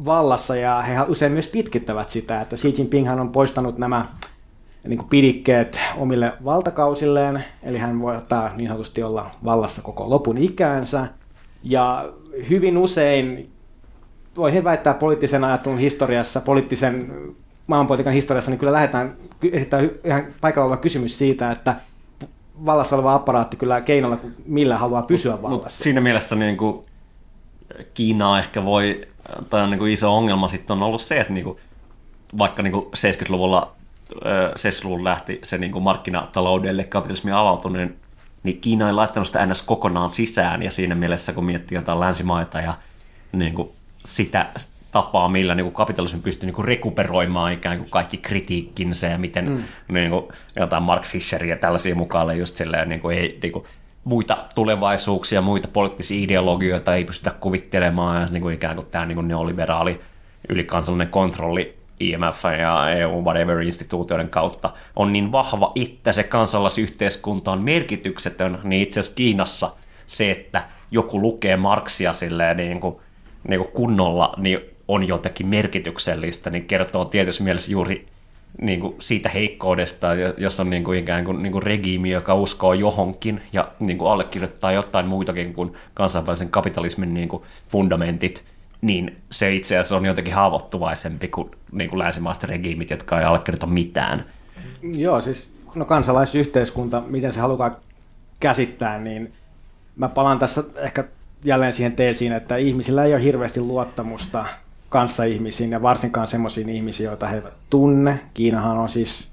vallassa ja he usein myös pitkittävät sitä, että Xi Jinping on poistanut nämä niin kuin pidikkeet omille valtakausilleen, eli hän voi ottaa niin sanotusti olla vallassa koko lopun ikäänsä. Ja hyvin usein voisin väittää poliittisen ajattelun historiassa, poliittisen maailmanpolitiikan historiassa, niin kyllä lähdetään esittää ihan paikalla oleva kysymys siitä, että vallassa oleva apparaatti kyllä keinolla, millä haluaa pysyä vallassa. Mut siinä mielessä niin kuin Kiinaa ehkä voi, tai niin kuin iso ongelma sitten on ollut se, että niin kuin, vaikka niin kuin 70-luvulla 70-luvun lähti se niin kuin markkinataloudelle kapitalismin avautuminen, niin Kiina ei laittanut sitä ns. kokonaan sisään, ja siinä mielessä kun miettii jotain länsimaita ja niin kuin sitä tapaa, millä niin kuin kapitalismi pystyy niin kuin rekuperoimaan ikään kuin kaikki kritiikkinsä ja miten mm. niin kuin, jotain Mark Fisheria ja tällaisia mukaan just silleen, niin kuin, ei, niin kuin, muita tulevaisuuksia, muita poliittisia ideologioita ei pystytä kuvittelemaan ja niin kuin ikään kuin tämä niin kuin neoliberaali ylikansallinen kontrolli IMF ja EU whatever-instituutioiden kautta on niin vahva, että se kansalaisyhteiskunta on merkityksetön, niin itse asiassa Kiinassa se, että joku lukee Marksia silleen niin kuin, niin kuin kunnolla, niin on jotenkin merkityksellistä, niin kertoo tietysti mielessä juuri niin kuin siitä heikkoudesta, jos on niin kuin ikään kuin, niin kuin regiimi, joka uskoo johonkin ja niin kuin allekirjoittaa jotain muitakin kuin kansainvälisen kapitalismin niin kuin fundamentit, niin se itse asiassa on jotenkin haavoittuvaisempi kuin, niin kuin länsimaiset regiimit, jotka ei allekirjoita mitään. Joo, siis no kansalaisyhteiskunta, miten se haluaa käsittää, niin mä palaan tässä ehkä jälleen siihen teesiin, että ihmisillä ei ole hirveästi luottamusta kanssaihmisiin ja varsinkaan semmoisiin ihmisiin, joita he eivät tunne. Kiinahan on siis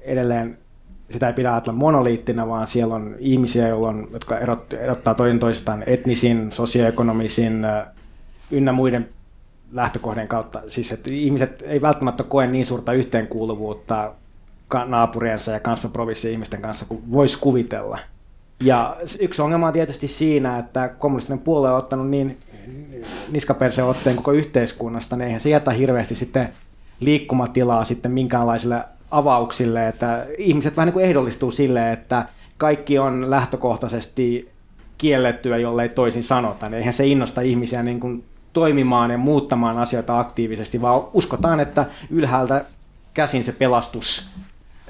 edelleen, sitä ei pidä ajatella monoliittina, vaan siellä on ihmisiä, on, jotka erot, erottaa toinen toistaan etnisin, sosioekonomisin ynnä muiden lähtökohden kautta. Siis että ihmiset ei välttämättä koe niin suurta yhteenkuuluvuutta naapuriensa ja kanssaprovinssien ihmisten kanssa kuin voisi kuvitella. Ja yksi ongelma on tietysti siinä, että kommunistinen puolue on ottanut niin niskaperseen otteen koko yhteiskunnasta, niin eihän se jätä hirveästi sitten liikkumatilaa sitten minkäänlaisille avauksille, että ihmiset vähän niin kuin ehdollistuu sille, että kaikki on lähtökohtaisesti kiellettyä, jollei toisin sanota. Niin eihän se innosta ihmisiä niin kuin toimimaan ja muuttamaan asioita aktiivisesti, vaan uskotaan, että ylhäältä käsin se pelastus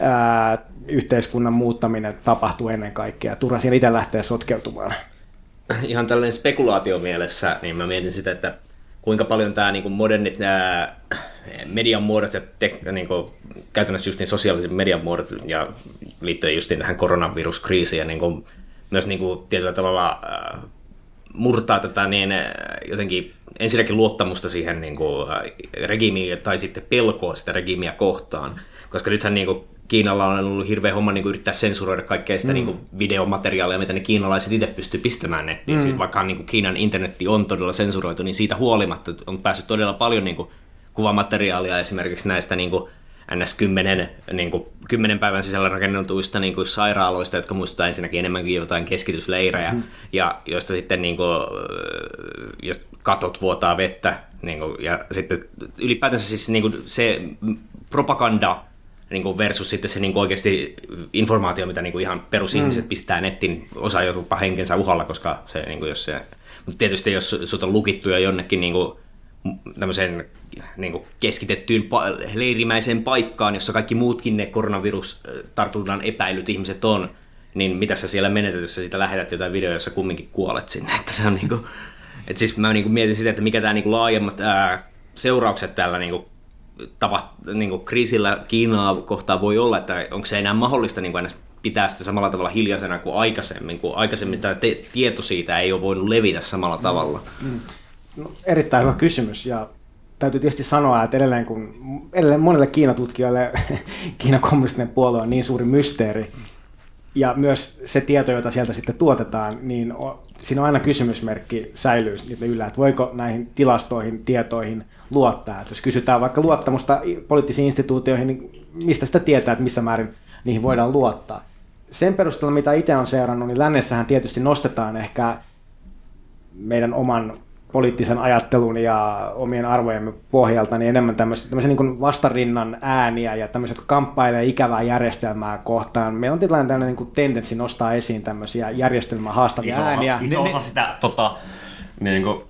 ää, yhteiskunnan muuttaminen tapahtuu ennen kaikkea. Turha siinä itse lähtee sotkeutumaan. Ihan tällainen spekulaatiomielessä, niin mä mietin sitä, että kuinka paljon tämä niin modernit nämä median muodot ja te, niin kuin, käytännössä just niin sosiaaliset median muodot ja liittyen just niin tähän koronaviruskriisiin ja niin kuin, myös niin kuin, tietyllä tavalla äh, murtaa tätä niin äh, jotenkin ensinnäkin luottamusta siihen niin kuin, äh, regiimiin tai sitten pelkoa sitä regiimiä kohtaan. Koska nythän niin kuin, Kiinalla on ollut hirveä homma niin kuin yrittää sensuroida kaikkea sitä mm. niin kuin videomateriaalia, mitä ne kiinalaiset itse pystyy pistämään nettiin. Mm. Siis vaikka niin kuin Kiinan internetti on todella sensuroitu, niin siitä huolimatta on päässyt todella paljon niin kuin kuvamateriaalia esimerkiksi näistä niin kuin NS10 niin kuin, 10 päivän sisällä rakennetuista niin kuin sairaaloista, jotka muistuttavat ensinnäkin enemmänkin jotain keskitysleirejä, mm. ja joista sitten niin kuin, jos katot vuotaa vettä, niin kuin, ja sitten ylipäätänsä siis niin kuin, se propaganda niin kuin versus sitten se niin kuin oikeasti informaatio, mitä niin kuin ihan perusihmiset mm. pistää nettiin, osa jopa henkensä uhalla, koska se, niin kuin jos se, mutta tietysti jos sut on lukittu jo jonnekin niin kuin, tämmöiseen niin kuin keskitettyyn pa- leirimäiseen paikkaan, jossa kaikki muutkin ne koronavirustartunnan epäilyt ihmiset on, niin mitä sä siellä menetetyssä siitä lähetät jotain videoa, jossa kumminkin kuolet sinne. Että se on niin kuin, että siis mä niin kuin mietin sitä, että mikä tämä niin kuin laajemmat ää, seuraukset tällä niin kuin tapa, niin kuin kriisillä Kiinaa kohtaan voi olla, että onko se enää mahdollista niin kuin pitää sitä samalla tavalla hiljaisena kuin aikaisemmin, kun aikaisemmin tämä te- tieto siitä ei ole voinut levitä samalla tavalla. Mm. No, erittäin hyvä kysymys ja täytyy tietysti sanoa, että edelleen, kun, edelleen monelle Kiinatutkijoille Kiinan kommunistinen puolue on niin suuri mysteeri, ja myös se tieto, jota sieltä sitten tuotetaan, niin on, siinä on aina kysymysmerkki säilyy yllä, että voiko näihin tilastoihin, tietoihin luottaa. Että jos kysytään vaikka luottamusta poliittisiin instituutioihin, niin mistä sitä tietää, että missä määrin niihin voidaan luottaa. Sen perusteella, mitä itse on seurannut, niin lännessähän tietysti nostetaan ehkä meidän oman poliittisen ajattelun ja omien arvojemme pohjalta niin enemmän tämmöisiä, tämmöisiä niin vastarinnan ääniä ja tämmöiset, jotka kamppailee ikävää järjestelmää kohtaan. Meillä on tietynlainen tämmöinen niin tendenssi nostaa esiin tämmöisiä järjestelmää haastavia iso, ääniä. Iso osa sitä tota, niin kuin,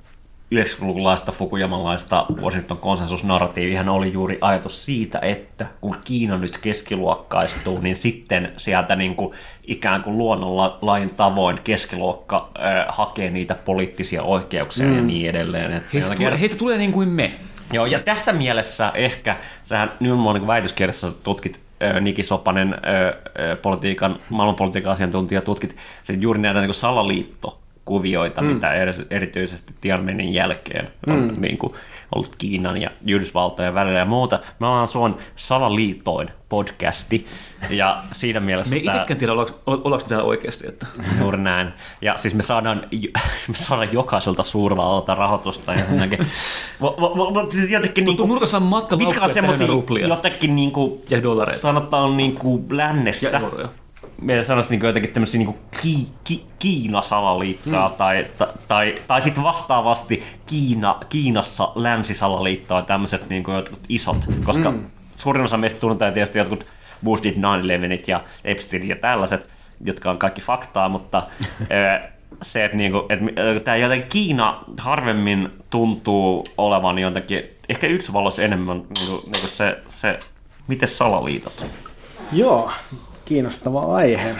90-lukulaista Fukuyamalaista Washington konsensusnarratiivihan oli juuri ajatus siitä, että kun Kiina nyt keskiluokkaistuu, niin sitten sieltä niin kuin ikään kuin luonnonlain tavoin keskiluokka äh, hakee niitä poliittisia oikeuksia mm. ja niin edelleen. Että Heistä tulee, heistä tulee niin kuin me. Joo, ja tässä mielessä ehkä, sähän nimenomaan niin väitöskirjassa tutkit Niki Sopanen, politiikan, maailmanpolitiikan asiantuntija, tutkit juuri näitä niin salaliittokuvioita, mm. mitä eri- erityisesti Tiananmenin jälkeen on mm. niin kuin, ollut Kiinan ja Yhdysvaltojen välillä ja muuta. Me ollaan Suon salaliitoin podcasti, ja siinä mielessä... Me ei tää- itsekään tiedä, ollaanko, ollaanko me täällä oikeasti. Että. Juuri näin. Ja siis me saadaan, me saadaan jokaiselta suurvallalta rahoitusta ja jotenkin, siis jotenkin nurkassa on matka mitkä on ruplia. jotenkin niinku, Ja dollareita. sanotaan niinku lännessä, Ja euroja. Meillä sanoisi niinku jotenkin tämmöisiä niinku ki, ki, Kiina-salaliittoa mm. tai, tai, tai, tai sitten vastaavasti Kiina, Kiinassa länsisalaliittoa tämmöiset niinku jotkut isot, koska mm. suurin osa meistä tunnetaan tietysti jotkut Bush did 9-11 ja Epstein ja tällaiset, jotka on kaikki faktaa, mutta se, että niinku, et, tämä jotenkin Kiina harvemmin tuntuu olevan jotenkin, ehkä Yhdysvalloissa enemmän niinku, niinku se, se, miten salaliitot? Joo, kiinnostava aihe.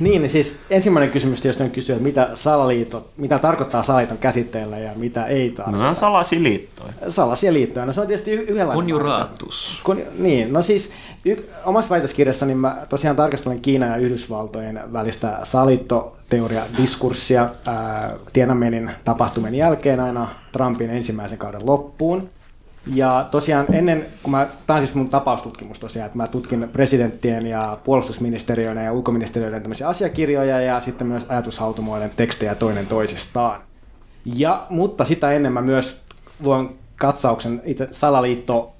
Niin, niin siis ensimmäinen kysymys tietysti on kysyä, että mitä salaliitot, mitä tarkoittaa salaliiton käsitteellä ja mitä ei No, tarkoita. ne on salaisia liittoja. Salaisia liittoja, no se on tietysti y- yhdenlainen. Konjuraatus. Kun, niin, no siis y- omassa väitöskirjassani mä tosiaan tarkastelen Kiinan ja Yhdysvaltojen välistä saliittoteoria-diskurssia ää, Tiananmenin tapahtumien jälkeen aina Trumpin ensimmäisen kauden loppuun. Ja tosiaan ennen, kun mä, tämä on siis mun tapaustutkimus tosiaan, että mä tutkin presidenttien ja puolustusministeriöiden ja ulkoministeriöiden tämmöisiä asiakirjoja ja sitten myös ajatushautomoiden tekstejä toinen toisistaan. Ja, mutta sitä ennen mä myös luon katsauksen itse salaliitto,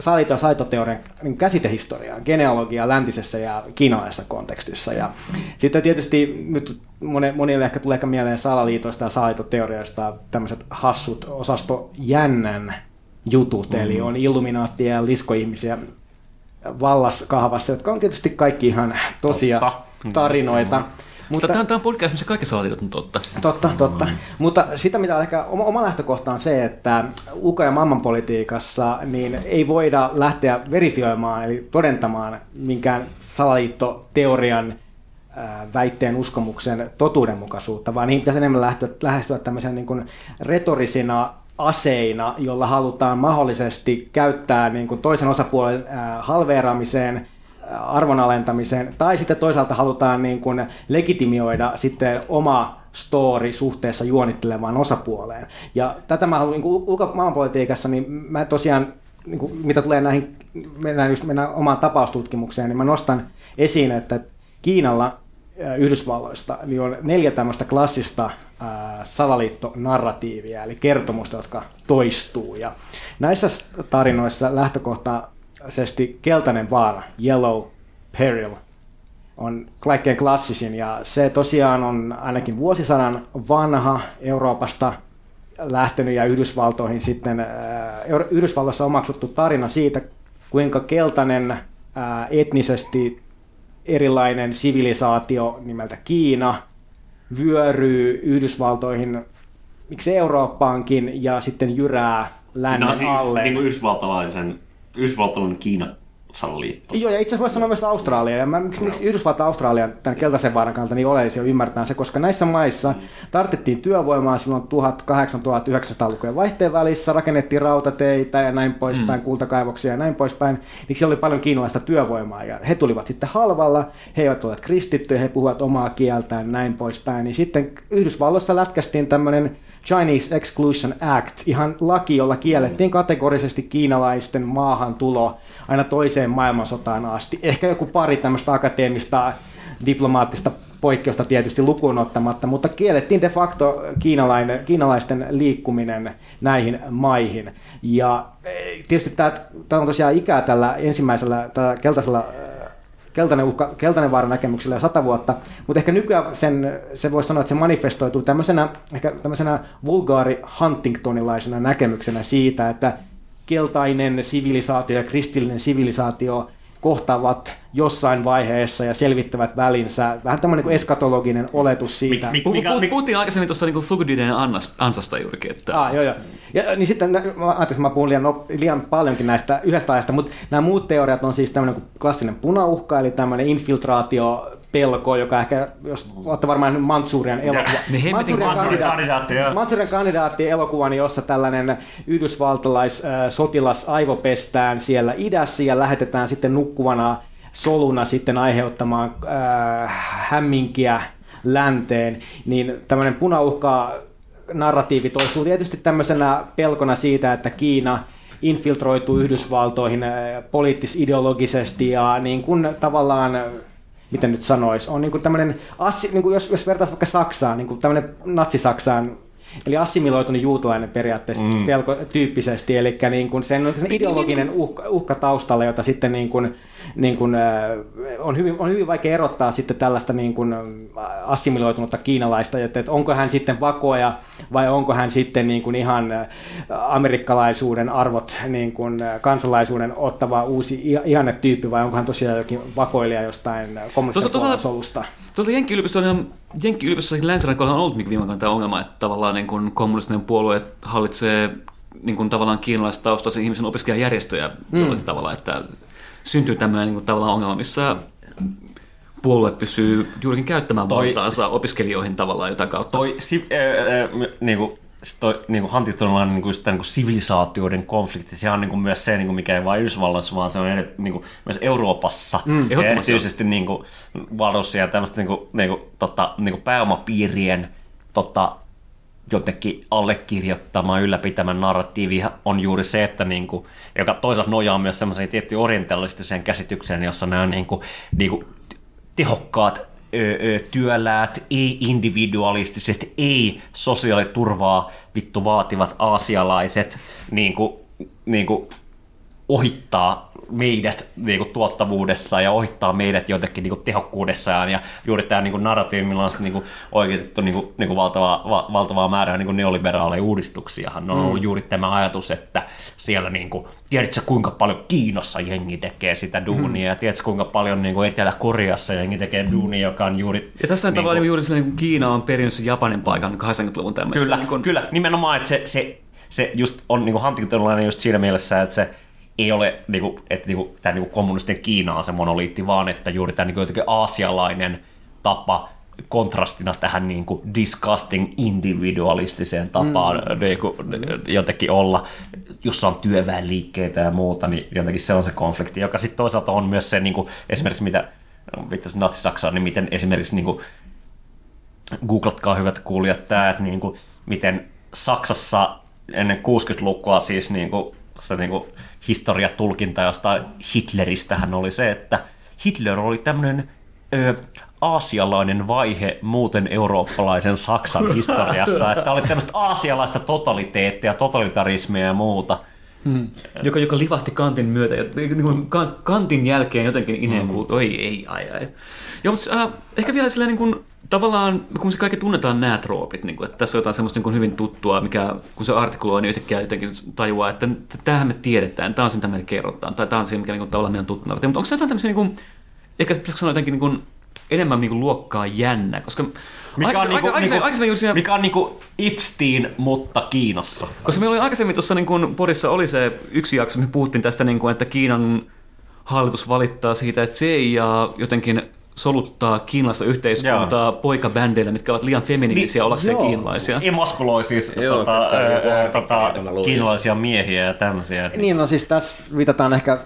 salaliitto- ja saitoteorian niin käsitehistoriaan, genealogiaa läntisessä ja kiinalaisessa kontekstissa. Ja sitten tietysti nyt moni- monille ehkä tulee mieleen salaliitoista ja salaliittoteorioista tämmöiset hassut osasto jännän jutut, eli on illuminaattia ja liskoihmisiä vallaskahvassa, jotka on tietysti kaikki ihan tosia Totta. tarinoita. Mutta tämä, tämä on podcast, missä kaikki salaliitot on totta. Totta, totta. Mutta sitä, mitä ehkä oma, oma lähtökohta on se, että ulko- ja maailmanpolitiikassa niin ei voida lähteä verifioimaan, eli todentamaan minkään salaliittoteorian ää, väitteen uskomuksen totuudenmukaisuutta, vaan niihin pitäisi enemmän lähteä, lähestyä tämmöisen niin kuin retorisina aseina, jolla halutaan mahdollisesti käyttää niin kuin toisen osapuolen halveeraamiseen, arvonalentamiseen, tai sitten toisaalta halutaan niin kuin legitimioida sitten oma story suhteessa juonittelevaan osapuoleen. Ja tätä mä haluan niin ulkomaailmanpolitiikassa, niin mä tosiaan, niin kuin, mitä tulee näihin, mennään just mennään omaan tapaustutkimukseen, niin mä nostan esiin, että Kiinalla Yhdysvalloista niin on neljä tämmöistä klassista ää, salaliittonarratiivia, eli kertomusta, jotka toistuu. Ja näissä tarinoissa lähtökohtaisesti keltainen vaara, yellow peril, on kaikkein klassisin ja se tosiaan on ainakin vuosisadan vanha Euroopasta lähtenyt ja Yhdysvaltoihin sitten Euro- Yhdysvalloissa omaksuttu tarina siitä, kuinka keltainen etnisesti erilainen sivilisaatio nimeltä Kiina vyöryy Yhdysvaltoihin, miksi Eurooppaankin, ja sitten jyrää lännen No, siis, alle. niin kuin yhdysvaltalaisen, yhdysvaltalainen Kiina salaliitto. Joo, ja itse asiassa voisi sanoa myös Australia. Ja mä, miksi, miksi Yhdysvallat ja Australia tämän keltaisen vaaran kannalta niin oleellisia ymmärtää se, koska näissä maissa tarvittiin työvoimaa silloin 1800-1900-lukujen vaihteen välissä, rakennettiin rautateitä ja näin poispäin, mm. kultakaivoksia ja näin poispäin, niin siellä oli paljon kiinalaista työvoimaa ja he tulivat sitten halvalla, he eivät olleet kristittyjä, he puhuvat omaa kieltään ja näin poispäin, niin sitten Yhdysvalloissa lätkästiin tämmöinen Chinese Exclusion Act, ihan laki, jolla kiellettiin kategorisesti kiinalaisten maahantulo aina toiseen maailmansotaan asti. Ehkä joku pari tämmöistä akateemista diplomaattista poikkeusta tietysti lukuun ottamatta, mutta kiellettiin de facto kiinalainen, kiinalaisten liikkuminen näihin maihin. Ja eh, tietysti tämä, tämä on tosiaan ikää tällä ensimmäisellä tällä keltaisella eh, keltainen, uhka, keltainen vaara näkemyksellä jo sata vuotta, mutta ehkä nykyään sen, se voisi sanoa, että se manifestoituu tämmöisenä, ehkä tämmöisenä vulgaari Huntingtonilaisena näkemyksenä siitä, että keltainen sivilisaatio ja kristillinen sivilisaatio kohtaavat jossain vaiheessa ja selvittävät välinsä. Vähän tämmöinen niin eskatologinen oletus siitä. Mik- puh- mik- Puhuttiin aikaisemmin tuossa niin Thugdiden ansasta juurikin, että Ah, joo, joo. Ja, niin sitten, mä ajattelin, että mä puhun liian, liian paljonkin näistä yhdestä ajasta, mutta nämä muut teoriat on siis tämmöinen kuin klassinen punauhka, eli tämmöinen infiltraatio, pelko, joka ehkä, jos olette varmaan nähnyt Mantsurian elokuva. Mantsurian Mantsurian kandidaatti. Mantsurian kandidaatti elokuvan, jossa tällainen yhdysvaltalais äh, sotilas aivopestään siellä idässä ja lähetetään sitten nukkuvana soluna sitten aiheuttamaan äh, hämminkiä länteen, niin tämmöinen punauhka narratiivi toistuu tietysti tämmöisenä pelkona siitä, että Kiina infiltroituu Yhdysvaltoihin äh, poliittis-ideologisesti ja niin kuin tavallaan miten nyt sanoisi, on niin kuin tämmöinen, niin kuin jos, jos vertaisi vaikka Saksaan, niin kuin tämmöinen natsi-Saksaan, eli assimiloitunut juutalainen periaatteessa mm. pelko, tyyppisesti, eli niin kuin sen, sen ideologinen uhka, uhka taustalla, jota sitten niin kuin, niin kuin, äh, on, hyvin, on hyvin vaikea erottaa sitten tällaista niin kuin äh, assimiloitunutta kiinalaista, että, että onko hän sitten vakoja vai onko hän sitten niin kuin ihan äh, amerikkalaisuuden arvot, niin kuin kansalaisuuden ottava uusi i- ihannetyyppi vai onko hän tosiaan jokin vakoilija jostain kommunistisesta solusta. Tuossa Jenkki-yliopistossa on Jenkki-yliopistossa länsirannikolla on ollut viime aikoina tämä ongelma, että tavallaan niin kuin kommunistinen puolue hallitsee niin kuin tavallaan kiinalaistaustaisen ihmisen opiskelijajärjestöjä mm. jollakin tavalla, että syntyy tämmöinen niin kuin tavallaan ongelma, missä puolue pysyy juurikin käyttämään Toi- valtaansa opiskelijoihin tavallaan jotain kautta. toi, si, äh, äh, niinku, sit toi niinku Huntingtonilla niinku, just tää niinku sivilisaatioiden konflikti, se on niinku myös se, niinku, mikä ei vain Yhdysvalloissa, vaan se on edet, niinku, myös Euroopassa. Mm, ehdottomasti erityisesti niinku, varossa ja tämmöistä niinku, niinku, tota, niinku pääomapiirien tota, jotenkin allekirjoittamaan, ylläpitämän narratiivi on juuri se, että niinku, joka toisaalta nojaa myös semmoiseen tiettyyn orientalistiseen käsitykseen, jossa nämä niinku, niinku, tehokkaat ö, ö, työläät, ei-individualistiset, ei-sosiaaliturvaa vittu vaativat aasialaiset niin kuin, niin kuin ohittaa meidät niin kuin, tuottavuudessa ja ohittaa meidät jotenkin niin kuin, tehokkuudessaan. Ja juuri tämä niin kuin, narratiivi, millä on sitten, niin kuin, oikeutettu niin kuin, niin kuin valtavaa, va, valtavaa määrää niin kuin neoliberaaleja uudistuksia. On ollut juuri tämä ajatus, että siellä, niin kuin, tiedätkö kuinka paljon Kiinassa jengi tekee sitä duunia ja tiedätkö kuinka paljon niin kuin Etelä-Koreassa jengi tekee duunia, joka on juuri... Ja tässä on niin tavallaan kuin- juuri sellainen, kun Kiina on perinnyt sen Japanin paikan 80-luvun tämmöisessä. Kyllä, niin kuin, kyllä. Nimenomaan, että se, se, se just on niin Huntingtonilainen just siinä mielessä, että se ei ole, niin kuin, että niin kuin, tämä niin kommunistinen Kiina on se monoliitti, vaan että juuri tämä niin kuin, jotenkin aasialainen tapa kontrastina tähän niin kuin disgusting individualistiseen tapaan mm. niin kuin, jotenkin olla, jossa on työväenliikkeitä ja muuta, niin jotenkin se on se konflikti, joka sitten toisaalta on myös se niin kuin, esimerkiksi mitä viittasin natsi-Saksaan, niin miten esimerkiksi niin kuin, googlatkaa hyvät kuulijat tämä, että niin kuin, miten Saksassa ennen 60-lukua siis niin kuin, se niin kuin, historiatulkinta jostain Hitleristähän oli se, että Hitler oli tämmöinen aasialainen vaihe muuten eurooppalaisen Saksan historiassa, että oli tämmöistä aasialaista totaliteettia, totalitarismia ja muuta. Joka, joka livahti Kantin myötä, ja niin kuin Kan- Kantin jälkeen jotenkin ineen mm. oi ei, ai ai. Joo, mutta äh, ehkä vielä silleen niin kuin, tavallaan, kun se kaikki tunnetaan nämä troopit, niin kuin, että tässä on jotain semmoista niin kuin hyvin tuttua, mikä kun se artikuloi, niin yhtäkkiä jotenkin tajuaa, että tämähän me tiedetään, tämä on se, mitä meille kerrotaan, tai tämä on se, mikä niin kuin, tavallaan meidän tuttu. Mutta onko se jotain tämmöisiä, niin kuin, ehkä pitäisikö sanoa jotenkin niin kuin, enemmän niin kuin, luokkaa jännä, koska Mikä on, niinku, aika- niinku, aikaisemmin siinä- mikä on niinku Epstein, mutta Kiinassa. koska meillä oli aikaisemmin tuossa niin kun Porissa oli se yksi jakso, missä puhuttiin tästä, niin kun, että Kiinan hallitus valittaa siitä, että CIA jotenkin soluttaa kiinalaista yhteiskuntaa poikabändeillä, mitkä ovat liian feminiinisiä Niin, ollakseen joo. kiinalaisia. Emaskuloi siis Joo, tota, tästä ää, tota, kiinalaisia miehiä ja tämmöisiä. Niin, no siis tässä viitataan ehkä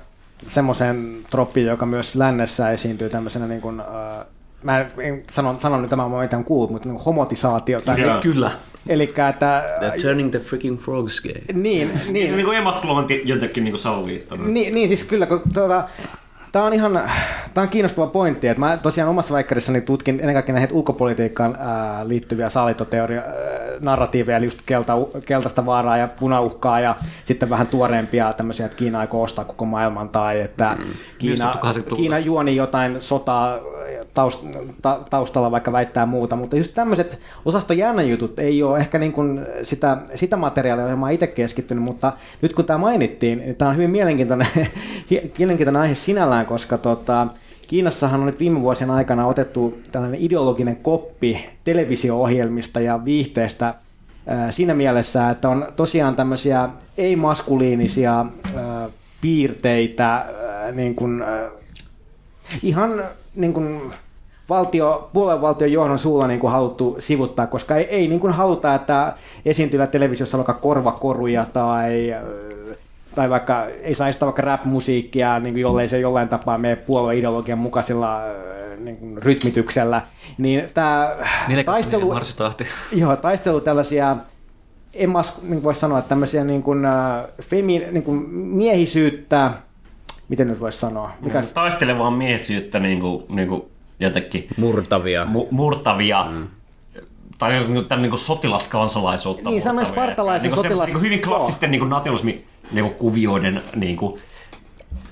semmoiseen troppiin, joka myös lännessä esiintyy tämmöisenä niin kuin, äh, mä en sano, sano nyt tämä, mä en kuullut, mutta niin homotisaatio. Tai Joo. niin, Kyllä. eli että... They're turning the freaking frogs gay. Niin, Niin, niin, niin kuin emaskulointi jotenkin niin kuin salaliittona. niin, niin, siis kyllä, kun tuota, Tämä on ihan tämä on kiinnostava pointti, että mä tosiaan omassa väikkarissani tutkin ennen kaikkea näitä ulkopolitiikkaan ää, liittyviä saalitoteoria ää, narratiiveja, eli just kelta, keltaista vaaraa ja punauhkaa ja sitten vähän tuoreempia tämmöisiä, että Kiina aikoo ostaa koko maailman tai että Kiina, tuttu 80-luvulla. Kiina juoni jotain sotaa taust, ta, taustalla vaikka väittää muuta, mutta just tämmöiset osaston jännän jutut ei ole ehkä niin kuin sitä, sitä materiaalia, johon mä oon itse keskittynyt, mutta nyt kun tämä mainittiin, niin tämä on hyvin mielenkiintoinen, mielenkiintoinen aihe sinällään, koska tota, Kiinassahan on nyt viime vuosien aikana otettu tällainen ideologinen koppi televisio-ohjelmista ja viihteestä siinä mielessä, että on tosiaan tämmöisiä ei-maskuliinisia piirteitä niin kuin, ihan niin kuin valtio, puoluevaltion johdon suulla niin kuin haluttu sivuttaa, koska ei, ei niin kuin haluta, että esiintyvä televisiossa vaikka korvakoruja tai tai vaikka ei saisi vaikka rap-musiikkia, niin kuin jollei se jollain tapaa mene puolueideologian mukaisella niin kuin rytmityksellä, niin tämä taistelu, joo, taistelu tällaisia en mä niin voisi sanoa, että tämmöisiä niin kuin, femi, niin kuin miehisyyttä, miten nyt voisi sanoa? Mikä... Taistelevaa miehisyyttä niin kuin, niin kuin jotenkin... Murtavia. Mu, murtavia. Mm tai tämän niin kuin sotilaskansalaisuutta. Niin, sanoin spartalaisen niin sotilas... Niin kuin hyvin klassisten niin nationalismi niin kuin kuvioiden niin kuin,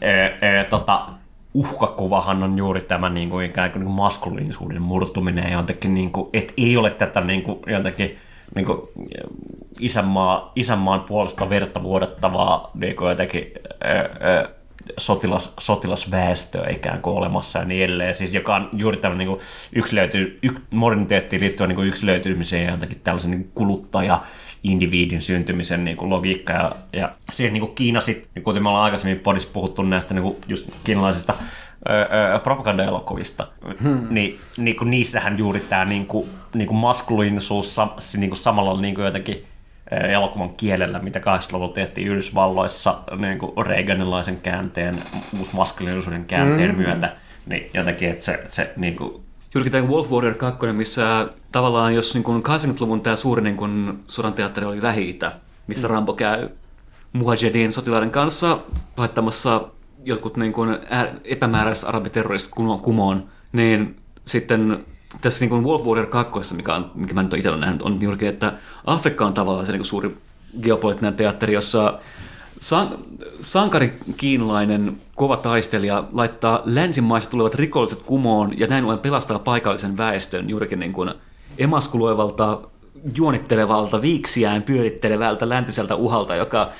e, e, tota, uhkakuvahan on juuri tämä niin kuin, ikään kuin, niin kuin maskuliinisuuden murtuminen ja jotenkin, niin kuin, et ei ole tätä niin kuin, jotenkin niin kuin, isänmaa, isänmaan puolesta verta vuodattavaa niin kuin jotenkin, ää, ää, sotilas, sotilasväestöä ikään kuin olemassa ja niin edelleen. Siis joka on juuri tämmöinen niin yksilöity, yk, moderniteettiin liittyen niin yksilöitymiseen ja jotenkin tällaisen niin kuluttaja indiviidin syntymisen niin kuin logiikka. Ja, ja siihen niin kuin Kiina sitten, niin kuten me ollaan aikaisemmin podissa puhuttu näistä niin kuin just kiinalaisista propagandaelokuvista, hmm. niin, niin kuin niissähän juuri tämä niin kuin, niin kuin maskuliinisuus niin kuin samalla niin kuin jotenkin elokuvan kielellä, mitä 80-luvulla tehtiin Yhdysvalloissa niin kuin Reaganilaisen käänteen, maskuliinisuuden käänteen hmm. myötä, niin jotenkin, että se, se niin kuin, Juurikin tämä Wolf Warrior 2, missä tavallaan jos niin kuin 80-luvun tämä suuri niin kuin sodan teatteri oli lähi missä mm. Rambo käy Mujahedin sotilaiden kanssa laittamassa jotkut niin kuin epämääräiset arabiterroristit kumoon, niin sitten tässä niin kuin Wolf Warrior 2, mikä, on, mikä mä nyt itse olen nähnyt, on juurikin, että Afrikka on tavallaan se niin kuin suuri geopoliittinen teatteri, jossa san, sankari kiinalainen kova taistelija laittaa länsimaista tulevat rikolliset kumoon ja näin ollen pelastaa paikallisen väestön juurikin niin kuin emaskuloivalta, juonittelevalta, viiksiään pyörittelevältä läntiseltä uhalta, joka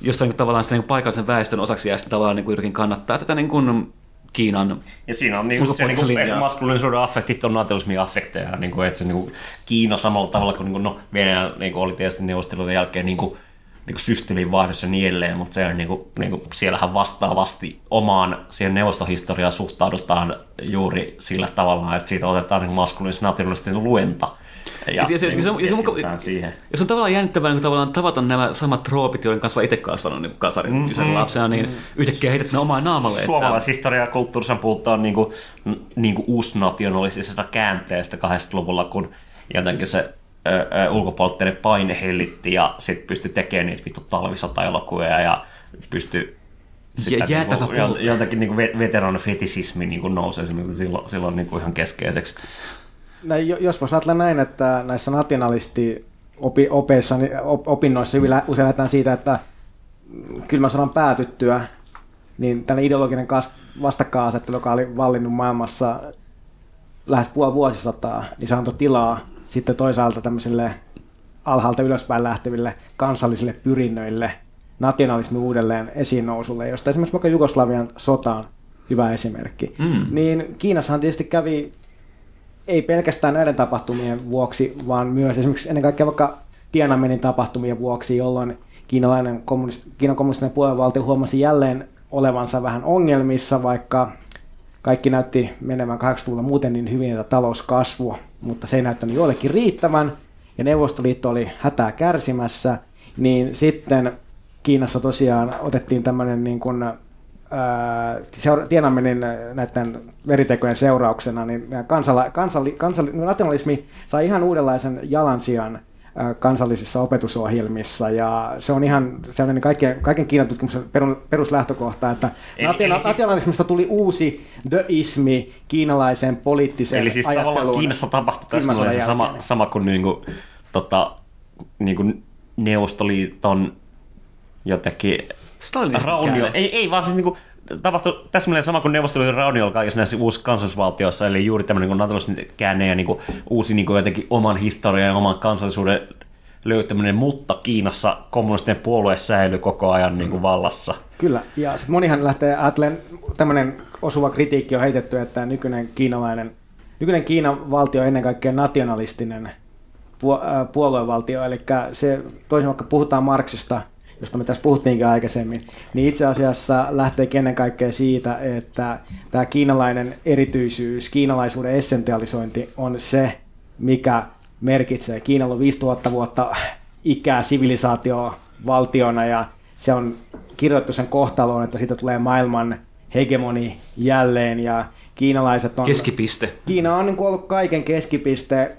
jossain tavallaan sitä niin paikallisen väestön osaksi ja tavallaan niin kuin kannattaa tätä niin kuin Kiinan Ja siinä on niin se niin kuin, maskuliinisuuden affektit on nativismin affekteja, niin kuin, että se niin kuin, Kiina samalla tavalla kuin, niin kuin no, Venäjä niin kuin, oli tietysti neuvostelujen jälkeen niin kuin, niin systeemin vaihdossa ja niin edelleen, mutta se on, niin kuin, niin kuin, siellähän vastaavasti omaan siihen neuvostohistoriaan suhtaudutaan juuri sillä tavalla, että siitä otetaan niin maskuliinisen nationalistinen luenta – ja, ja, se, niin, se, se, se, siihen. Ja se on tavallaan jännittävää niin tavallaan tavata nämä samat troopit, joiden kanssa itse kasvanut niin kasarin mm, mm, lapsena, niin mm. yhtäkkiä heität ne omaan naamalle. Suomalaishistoria ja kulttuurissa puhutaan niin kuin, niin kuin uusnationalistisesta käänteestä 80-luvulla, kun jotenkin se ulkopuolitteinen paine hellitti ja sitten pystyi tekemään niitä vittu talvisota-elokuvia ja pystyi ja jäätävä niin jotenkin niin veteranifetisismi niin nousee silloin, silloin niin kuin ihan keskeiseksi jos voisi ajatella näin, että näissä nationalisti opeissa, niin opinnoissa hyvin usein lähdetään siitä, että kylmän sodan päätyttyä, niin tällainen ideologinen vastakkainasettelu, joka oli vallinnut maailmassa lähes puoli vuosisataa, niin se antoi tilaa sitten toisaalta tämmöisille alhaalta ylöspäin lähteville kansallisille pyrinnöille, nationalismin uudelleen esiin nousulle, josta esimerkiksi vaikka Jugoslavian sota on hyvä esimerkki. Mm. Niin Kiinassahan tietysti kävi ei pelkästään näiden tapahtumien vuoksi, vaan myös esimerkiksi ennen kaikkea vaikka Tiananmenin tapahtumien vuoksi, jolloin kiinalainen kommunist, Kiinan kommunistinen puoluevaltio huomasi jälleen olevansa vähän ongelmissa, vaikka kaikki näytti menemään 80-luvulla muuten niin hyvin, että talouskasvu, mutta se ei näyttänyt joillekin riittävän, ja Neuvostoliitto oli hätää kärsimässä, niin sitten Kiinassa tosiaan otettiin tämmöinen niin kuin seura- Tienanmenin näiden veritekojen seurauksena, niin kansala- kansali- kansali- nationalismi sai ihan uudenlaisen jalansijan kansallisissa opetusohjelmissa, ja se on ihan sellainen kaiken, kaiken Kiinan tutkimuksen peruslähtökohta, että siis, nationalismista tuli uusi deismi kiinalaisen poliittisen Eli siis tavallaan Kiinassa tapahtui tässä sama, sama kuin, niin kuin, tota, niin kuin Neuvostoliiton jotenkin Stalinismin raunio. Ei, ei, vaan siis niinku tapahtui täsmälleen sama kuin Neuvostoliiton raunioilla kaikissa näissä uusissa kansallisvaltioissa, eli juuri tämmöinen niin nataliskäänne ja niin kuin, uusi niin kuin jotenkin oman historian ja oman kansallisuuden löytäminen, mutta Kiinassa kommunistinen puolue säilyy koko ajan niin kuin vallassa. Kyllä, ja sit monihan lähtee ajattelemaan, tämmöinen osuva kritiikki on heitetty, että nykyinen kiinalainen, nykyinen Kiinan valtio on ennen kaikkea nationalistinen puo- puoluevaltio, eli se toisin vaikka puhutaan Marksista, josta me tässä puhuttiinkin aikaisemmin, niin itse asiassa lähtee ennen kaikkea siitä, että tämä kiinalainen erityisyys, kiinalaisuuden essentialisointi on se, mikä merkitsee. Kiinalla on 5000 vuotta ikää sivilisaatio valtiona ja se on kirjoitettu sen kohtaloon, että siitä tulee maailman hegemoni jälleen ja kiinalaiset on... Keskipiste. Kiina on niin kuin ollut kaiken keskipiste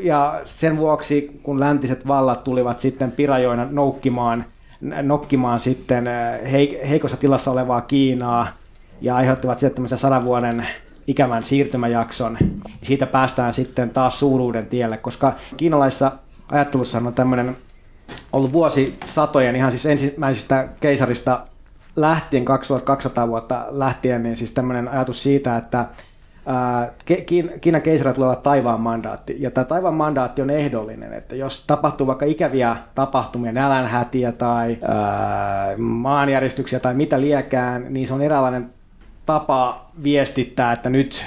ja sen vuoksi, kun läntiset vallat tulivat sitten pirajoina noukkimaan, nokkimaan sitten äh, heik- heikossa tilassa olevaa Kiinaa ja aiheuttivat sitten tämmöisen sadan vuoden ikävän siirtymäjakson. Siitä päästään sitten taas suuruuden tielle, koska kiinalaisessa ajattelussa on tämmöinen ollut vuosisatojen ihan siis ensimmäisistä keisarista lähtien, 2200 vuotta lähtien, niin siis tämmöinen ajatus siitä, että Kiinan keisarilla tulevat taivaan mandaatti. Ja tämä taivaan mandaatti on ehdollinen, että jos tapahtuu vaikka ikäviä tapahtumia, nälänhätiä tai ää, maanjäristyksiä tai mitä liekään, niin se on eräänlainen tapa viestittää, että nyt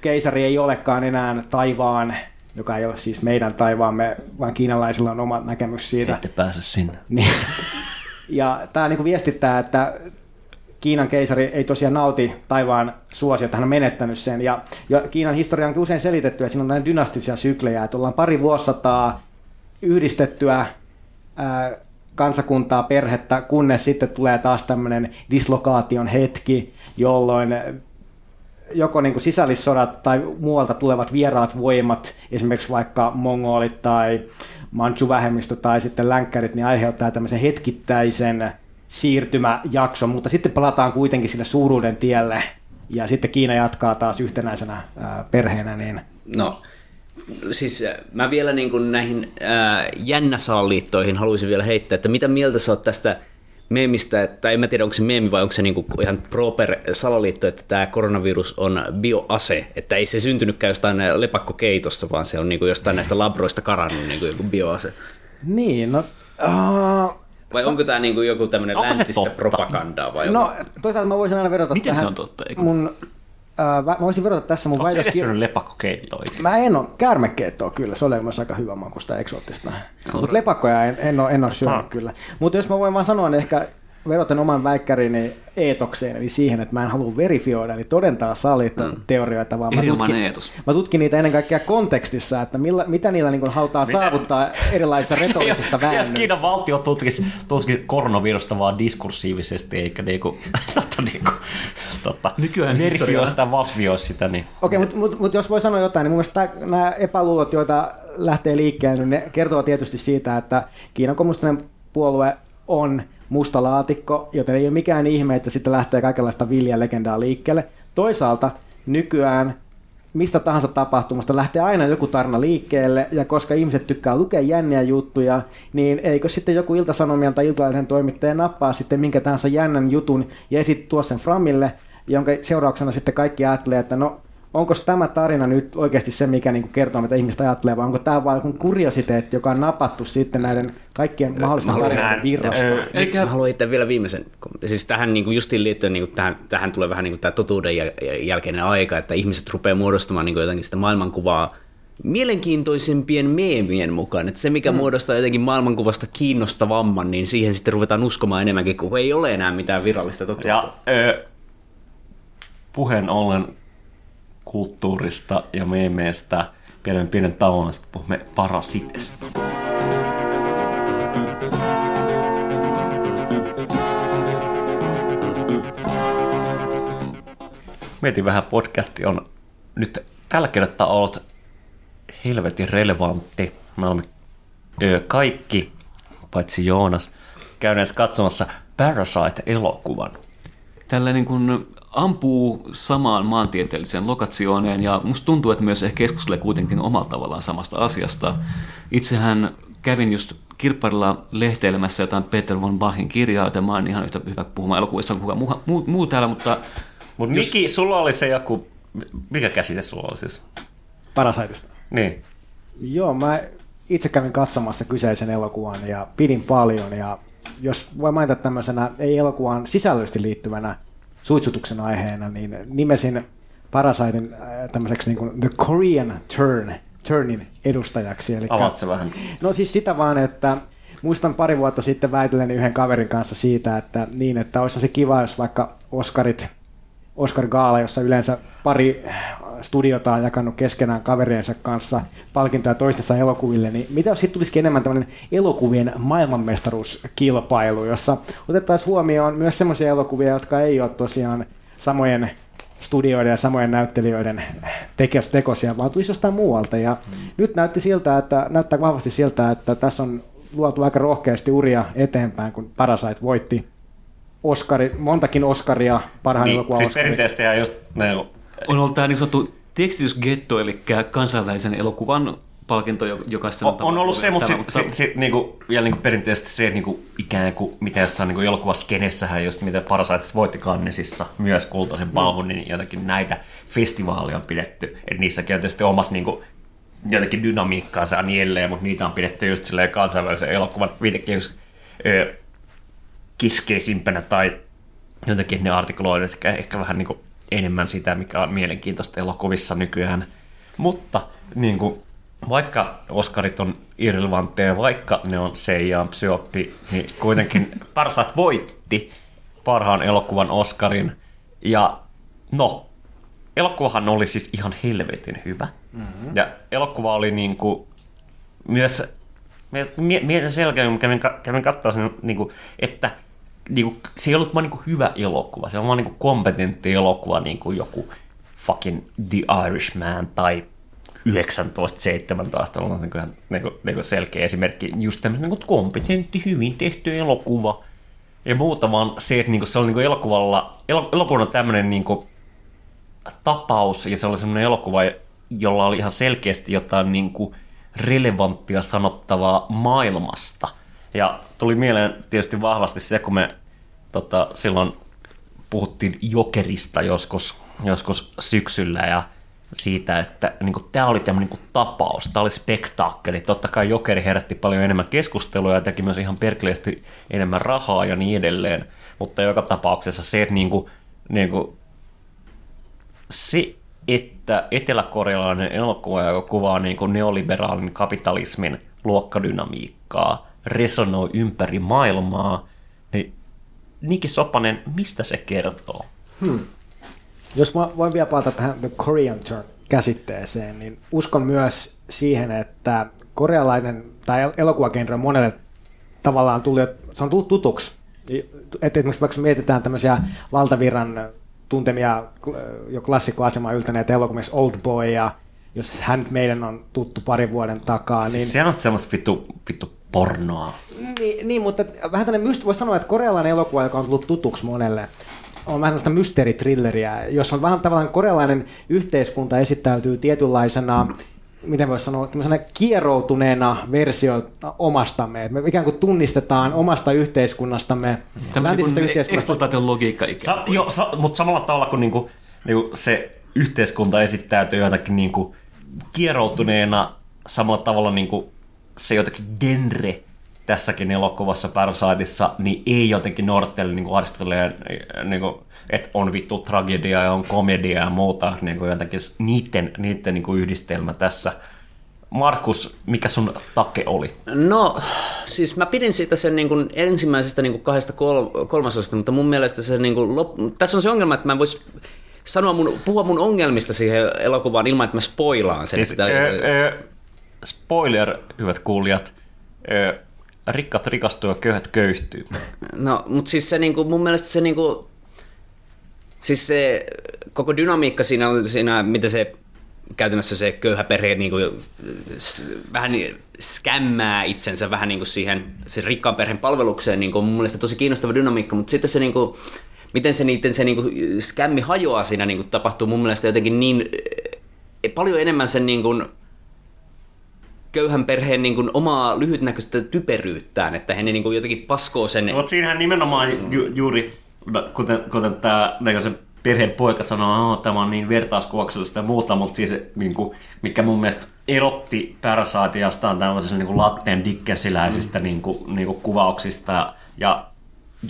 keisari ei olekaan enää taivaan, joka ei ole siis meidän taivaamme, vaan kiinalaisilla on oma näkemys siitä. Ette pääse sinne. Niin. Ja tämä niin viestittää, että Kiinan keisari ei tosiaan nauti taivaan suosiota, hän on menettänyt sen. Ja, ja Kiinan historia on usein selitetty, että siinä on näin dynastisia syklejä, että ollaan pari vuosisataa yhdistettyä ää, kansakuntaa, perhettä, kunnes sitten tulee taas tämmöinen dislokaation hetki, jolloin joko niin kuin sisällissodat tai muualta tulevat vieraat voimat, esimerkiksi vaikka mongolit tai manchu-vähemmistö tai sitten länkkärit, niin aiheuttaa tämmöisen hetkittäisen siirtymäjakson, mutta sitten palataan kuitenkin sille suuruuden tielle ja sitten Kiina jatkaa taas yhtenäisenä ää, perheenä. Niin... No, siis mä vielä niin kuin näihin jännäsalaliittoihin haluaisin vielä heittää, että mitä mieltä sä oot tästä meemistä, että en mä tiedä onko se meemi vai onko se niinku ihan proper salaliitto, että tämä koronavirus on bioase, että ei se syntynytkään jostain lepakkokeitosta, vaan se on niinku jostain näistä labroista karannut niinku joku bioase. Niin, no... Uh, Vai onko tämä niinku joku tämmöinen Onko se läntistä totta? propagandaa vai no, toisaalta mä voisin aina vedota Miten tähän. se on totta, eikö? Mun, uh, mä voisin vedota tässä mun Onko se edes väitöskir- syönyt lepakkokeittoa? Mä en ole käärmekeittoa kyllä, se oli myös aika hyvä makusta eksoottista. Mutta lepakkoja en, en, ole, en ole syönyt Ah. kyllä. Mutta jos mä voin vaan sanoa, niin ehkä vedoten oman väikkärini eetokseen, eli siihen, että mä en halua verifioida, eli todentaa salaliittoteorioita, vaan mä tutkin, eetos. mä tutkin niitä ennen kaikkea kontekstissa, että milla, mitä niillä niin halutaan saavuttaa erilaisissa retorisissa Jos väännöissä. Kiinan valtio tutkisi, tutkisi koronavirusta vaan diskursiivisesti, eikä niinku, tota, niinku, tota, Nykyään verifioi sitä, valvioi sitä, niin Okei, mutta mut, mut jos voi sanoa jotain, niin mun mielestä nämä epäluulot, joita lähtee liikkeelle, niin ne kertoo tietysti siitä, että Kiinan kommunistinen puolue on musta laatikko, joten ei ole mikään ihme, että sitten lähtee kaikenlaista viljalegendaa liikkeelle. Toisaalta nykyään mistä tahansa tapahtumasta lähtee aina joku tarina liikkeelle, ja koska ihmiset tykkää lukea jänniä juttuja, niin eikö sitten joku iltasanomien tai iltalehden toimittaja nappaa sitten minkä tahansa jännän jutun ja esit tuo sen Framille, jonka seurauksena sitten kaikki ajattelee, että no onko tämä tarina nyt oikeasti se, mikä niin kertoo, mitä ihmiset ajattelee, vai onko tämä vain joku kuriositeetti, joka on napattu sitten näiden kaikkien mahdollisten tarinoiden virrasta? Ö, Eikä Mä haluan itse vielä viimeisen. Siis tähän niin kuin justiin liittyen niin kuin tähän, tähän tulee vähän niin kuin tämä totuuden jäl- jälkeinen aika, että ihmiset rupeaa muodostamaan niin kuin jotenkin sitä maailmankuvaa mielenkiintoisempien meemien mukaan. Että se, mikä mm. muodostaa jotenkin maailmankuvasta kiinnostavamman, niin siihen sitten ruvetaan uskomaan enemmänkin, kun ei ole enää mitään virallista totuutta. Ja ö, puheen ollen kulttuurista ja meemeistä pienen pienen tauon, sitten puhumme parasitesta. Mietin vähän, podcasti on nyt tällä kertaa ollut helvetin relevantti. Me olemme kaikki, paitsi Joonas, käyneet katsomassa Parasite-elokuvan. tällä niin kuin ampuu samaan maantieteelliseen lokatiooneen ja musta tuntuu, että myös ehkä keskustelee kuitenkin omalla tavallaan samasta asiasta. Itsehän kävin just kirpparilla lehteilemässä jotain Peter von Bachin kirjaa, joten mä oon ihan yhtä hyvä puhumaan elokuvista kuin kukaan muu, muu, muu täällä, mutta Mutta Miki, sulla oli se joku, mikä käsite sulla oli siis? Parasaitista. Niin. Joo, mä itse kävin katsomassa kyseisen elokuvan ja pidin paljon ja jos voi mainita tämmöisenä ei elokuvaan sisällöllisesti liittyvänä suitsutuksen aiheena, niin nimesin Parasaitin äh, tämmöiseksi niin kuin The Korean Turn, Turnin edustajaksi. Eli Avaat se vähän. No siis sitä vaan, että muistan pari vuotta sitten väitelleni yhden kaverin kanssa siitä, että niin, että olisi se kiva, jos vaikka Oscarit, Oscar Gaala, jossa yleensä pari studiota on jakanut keskenään kaveriensa kanssa palkintoja toistensa elokuville, niin mitä jos siitä tulisikin enemmän tämmöinen elokuvien maailmanmestaruuskilpailu, jossa otettaisiin huomioon myös semmoisia elokuvia, jotka ei ole tosiaan samojen studioiden ja samojen näyttelijöiden tekos, tekosia, vaan tulisi jostain muualta. Ja mm. nyt näytti siltä, että, näyttää vahvasti siltä, että tässä on luotu aika rohkeasti uria eteenpäin, kun Parasite voitti Oscari, montakin Oscaria parhaan Niin, elokuvan siis Oscaria. perinteisesti ja just ne, on ollut tämä niin sanottu tekstitysgetto, eli kansainvälisen elokuvan palkinto, jo- joka sitten on, on ollut se, mutta sitten sit, sit, niinku, vielä niinku perinteisesti se, että niinku, ikään kuin mitä jossain niinku elokuvaskenessähän just mitä Parasaitis voitti Cannesissa myös kultaisen palvun, niin jotenkin näitä festivaaleja on pidetty. Et niissäkin on tietysti omat niinku, jotenkin dynamiikkaansa ja niin edelleen, mutta niitä on pidetty just silleen kansainvälisen elokuvan viitekehys keskeisimpänä tai jotenkin ne artikuloivat ehkä, ehkä vähän niin kuin enemmän sitä, mikä on mielenkiintoista elokuvissa nykyään. Mutta niin kuin, vaikka Oscarit on irrelevantteja, vaikka ne on Seija Psyoppi, niin kuitenkin Parsat voitti parhaan elokuvan Oscarin. Ja no, elokuvahan oli siis ihan helvetin hyvä. Mm-hmm. Ja elokuva oli niin kuin, myös mie- mietin selkeä, kun kävin, kävin katsoa sen, niin kuin, että niin kuin, se ei ollut vaan niin hyvä elokuva, se on vaan niin kompetentti elokuva, niin kuin joku fucking The Irishman tai 1917 on niin kuin, niin kuin, niin kuin selkeä esimerkki, just tämmöinen niin kompetentti, hyvin tehty elokuva. Ja muuta vaan se, että niin kuin, se oli niin kuin elokuvalla, elo, elokuva on tämmöinen niin kuin, tapaus, ja se oli semmoinen elokuva, jolla oli ihan selkeästi jotain niin kuin relevanttia sanottavaa maailmasta. Ja tuli mieleen tietysti vahvasti se, kun me tota, silloin puhuttiin Jokerista joskus, joskus syksyllä ja siitä, että niin tämä oli tämmöinen niin tapaus, tämä oli spektaakkeli. Totta kai Jokeri herätti paljon enemmän keskustelua ja teki myös ihan perkeleesti enemmän rahaa ja niin edelleen. Mutta joka tapauksessa se, että niin kuin, niin kuin, se, että eteläkorealainen elokuva, joka kuvaa niin kuin neoliberaalin kapitalismin luokkadynamiikkaa, resonoi ympäri maailmaa, niin Niki Sopanen, mistä se kertoo? Jos mä voin vielä palata tähän The Korean Turn käsitteeseen, niin uskon myös siihen, että korealainen tai el- elokuvagenre on monelle tavallaan tullut, se on tullut tutuksi. Että esimerkiksi vaikka mietitään tämmöisiä valtavirran tuntemia kl- jo klassikkoasemaa yltäneitä elokuvia, Old Boy ja jos hän meidän on tuttu parin vuoden takaa, niin... Se on semmoista vittu, vittu pornoa. Niin, niin mutta vähän tämmöinen myst- voisi sanoa, että korealainen elokuva, joka on tullut tutuksi monelle, on vähän tämmöistä mysteeritrilleriä, jossa on vähän tavallaan korealainen yhteiskunta esittäytyy tietynlaisena, miten voisi sanoa, tämmöisenä kieroutuneena versio omastamme. Et me ikään kuin tunnistetaan omasta yhteiskunnastamme, Tämä läntisestä niin yhteiskunnasta. eksploitaation logiikka ikään Sa- jo, sa- mutta samalla tavalla kuin niinku, niinku se yhteiskunta esittäytyy jotakin niinku kieroutuneena, samalla tavalla niinku se jotenkin genre tässäkin elokuvassa Parasiteissa, niin ei jotenkin noudattele niinku aristoteleen, niinku, että on vittu tragedia ja on komedia ja muuta, niinku jotenkin niiden, niiden niinku yhdistelmä tässä. Markus, mikä sun take oli? No, siis mä pidin siitä sen niin kuin ensimmäisestä niin kuin kahdesta kol- kolmasosasta, mutta mun mielestä se niin kuin lop- tässä on se ongelma, että mä en vois sanoa mun, puhua mun ongelmista siihen elokuvaan ilman, että mä spoilaan sen. Siis, Sitä- ö, ö, spoiler, hyvät kuulijat. Ö, rikkat rikastuu ja köyhät köyhtyy. No, mutta siis se niinku, mun mielestä se niinku, siis se koko dynamiikka siinä on siinä, mitä se käytännössä se köyhä perhe niinku, s- vähän niin skämmää itsensä vähän niinku siihen sen rikkaan perheen palvelukseen, niinku, on mun mielestä tosi kiinnostava dynamiikka, mutta sitten se niinku, miten se niiden se niinku skämmi hajoaa siinä niinku tapahtuu mun mielestä jotenkin niin eh, paljon enemmän sen niinku, köyhän perheen niin kuin, omaa lyhytnäköistä typeryyttään, että he niin kuin, jotenkin paskoo sen... Mutta siinähän nimenomaan ju, juuri, kuten, kuten tämä se perheen poika sanoo, että tämä on niin vertauskuvaksellista ja muuta, mutta siis niin kuin, mikä mun mielestä erotti Parasitiasta on tämmöisistä niin latteen dickensiläisistä mm. niin kuin, niin kuin kuvauksista ja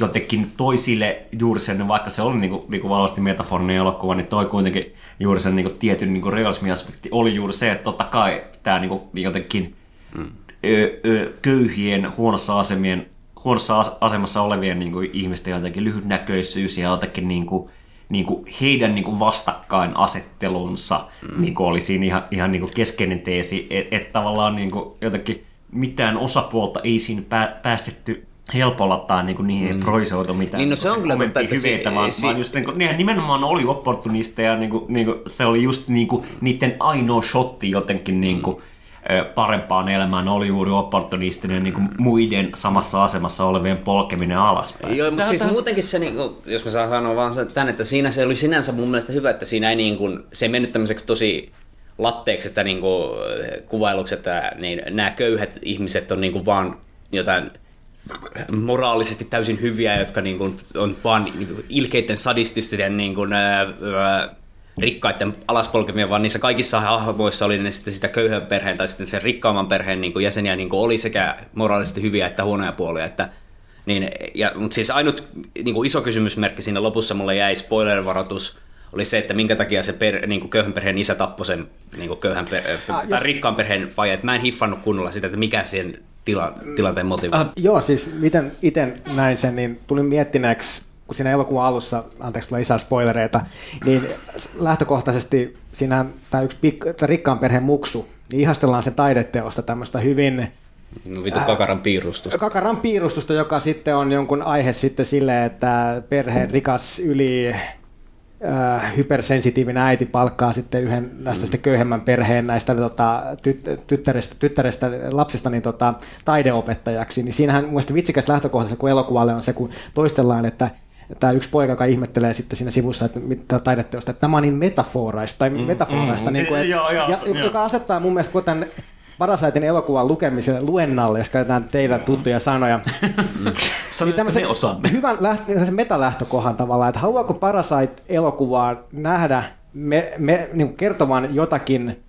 jotenkin toisille juuri sen, vaikka se oli niinku, niinku vahvasti metaforinen elokuva, niin toi kuitenkin juuri sen niinku tietyn niinku realismiaspekti oli juuri se, että totta kai tämä niinku jotenkin mm. ö, ö, köyhien, huonossa, asemien, huonossa asemassa olevien niinku ihmisten jotenkin lyhytnäköisyys ja jotenkin niinku, niinku heidän niinku vastakkainasettelunsa mm. niinku oli siinä ihan, ihan niinku keskeinen teesi, että et tavallaan niinku jotenkin mitään osapuolta ei siinä pää, päästetty helpolla tai niin kuin niihin mm. proisoitu mitään. Niin no se on kyllä totta, että hyveitä, se, vaan, si- vaan just, niin kuin, nehän nimenomaan oli opportunisteja, niin kuin, niin kuin, se oli just niin kuin, niiden ainoa shotti jotenkin niin kuin, mm. Parempaan elämään oli juuri opportunistinen niin kuin muiden samassa asemassa olevien polkeminen alaspäin. Joo, mutta siis tämän... muutenkin se, niin kuin, jos mä saan sanoa vaan tämän, että siinä se oli sinänsä mun mielestä hyvä, että siinä ei niin kuin, se ei mennyt tämmöiseksi tosi latteeksi, että niin kuin, kuvailuksi, että niin, nämä köyhät ihmiset on niin kuin vaan jotain moraalisesti täysin hyviä, jotka niin kuin, on vaan niin kuin, ilkeiden sadististen niin kuin, ää, ää, rikkaiden alaspolkemia, vaan niissä kaikissa hahmoissa oli ne sitten sitä köyhän perheen tai sitten sen rikkaamman perheen niin kuin jäseniä niin kuin oli sekä moraalisesti hyviä että huonoja puolia. Että, niin, ja, mutta siis ainut niin kuin iso kysymysmerkki siinä lopussa mulle jäi spoiler-varoitus, oli se, että minkä takia se per, niin kuin köyhän perheen isä tappoi sen niin kuin köyhän per, ah, tai jos... rikkaan perheen vai, että mä en hiffannut kunnolla sitä, että mikä sen tila, tilanteen motiivi. Uh, joo, siis miten itse näin sen, niin tulin miettineeksi, kun siinä elokuvan alussa, anteeksi tulee lisää spoilereita, niin lähtökohtaisesti siinä tämä yksi pik, tämä rikkaan perheen muksu, niin ihastellaan sen taideteosta tämmöistä hyvin No vitu kakaran piirustusta. Kakaran piirustusta, joka sitten on jonkun aihe sitten sille, että perheen rikas yli äh, hypersensitiivinen äiti palkkaa sitten yhden näistä mm. sitten köyhemmän perheen näistä tota, tyt, tyttärestä, tyttärestä, lapsista niin tota, taideopettajaksi, niin siinähän mun vitsikäs lähtökohtaisesti, kun elokuvalle on se, kun toistellaan, että tämä yksi poika, joka ihmettelee sitten siinä sivussa, että mitä taideteosta, että tämä on niin metaforaista, tai mm, metaforaista, mm, niin kuin, et, joo, joo, ja, joo. joka asettaa mun mielestä tämän Parasaitin elokuvan lukemiselle luennalle, jos käytetään teidän tuttuja sanoja. niin tämmöisen hyvän läht- metalähtökohan tavallaan, että haluaako Parasite-elokuvaa nähdä me, me, niin kertovan jotakin,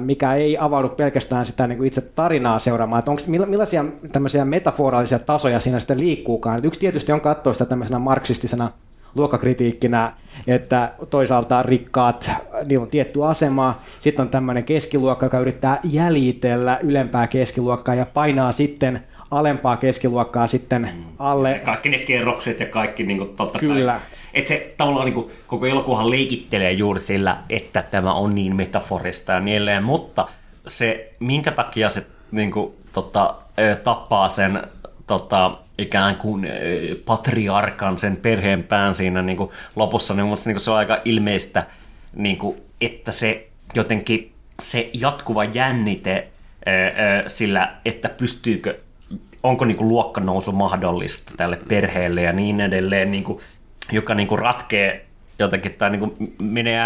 mikä ei avaudu pelkästään sitä niin kuin itse tarinaa seuraamaan, että onko, millaisia tämmöisiä metaforaalisia tasoja siinä sitten liikkuukaan. Yksi tietysti on katsoa sitä tämmöisenä marksistisena luokkakritiikkinä, että toisaalta rikkaat, niillä on tietty asema, sitten on tämmöinen keskiluokka, joka yrittää jäljitellä ylempää keskiluokkaa ja painaa sitten alempaa keskiluokkaa sitten mm. alle. Ja kaikki ne kerrokset ja kaikki niin kuin, totta Kyllä. kai. Että se tavallaan niin kuin, koko elokuvahan leikittelee juuri sillä, että tämä on niin metaforista ja niin edelleen, mutta se, minkä takia se niin kuin, tota, tappaa sen tota, ikään kuin patriarkan sen perheen pään siinä niin kuin lopussa, niin minusta niin se on aika ilmeistä, niin kuin, että se jotenkin se jatkuva jännite sillä, että pystyykö, onko niin kuin luokkanousu mahdollista tälle perheelle ja niin edelleen, niin kuin, joka niin kuin ratkee jotenkin tai niin kuin menee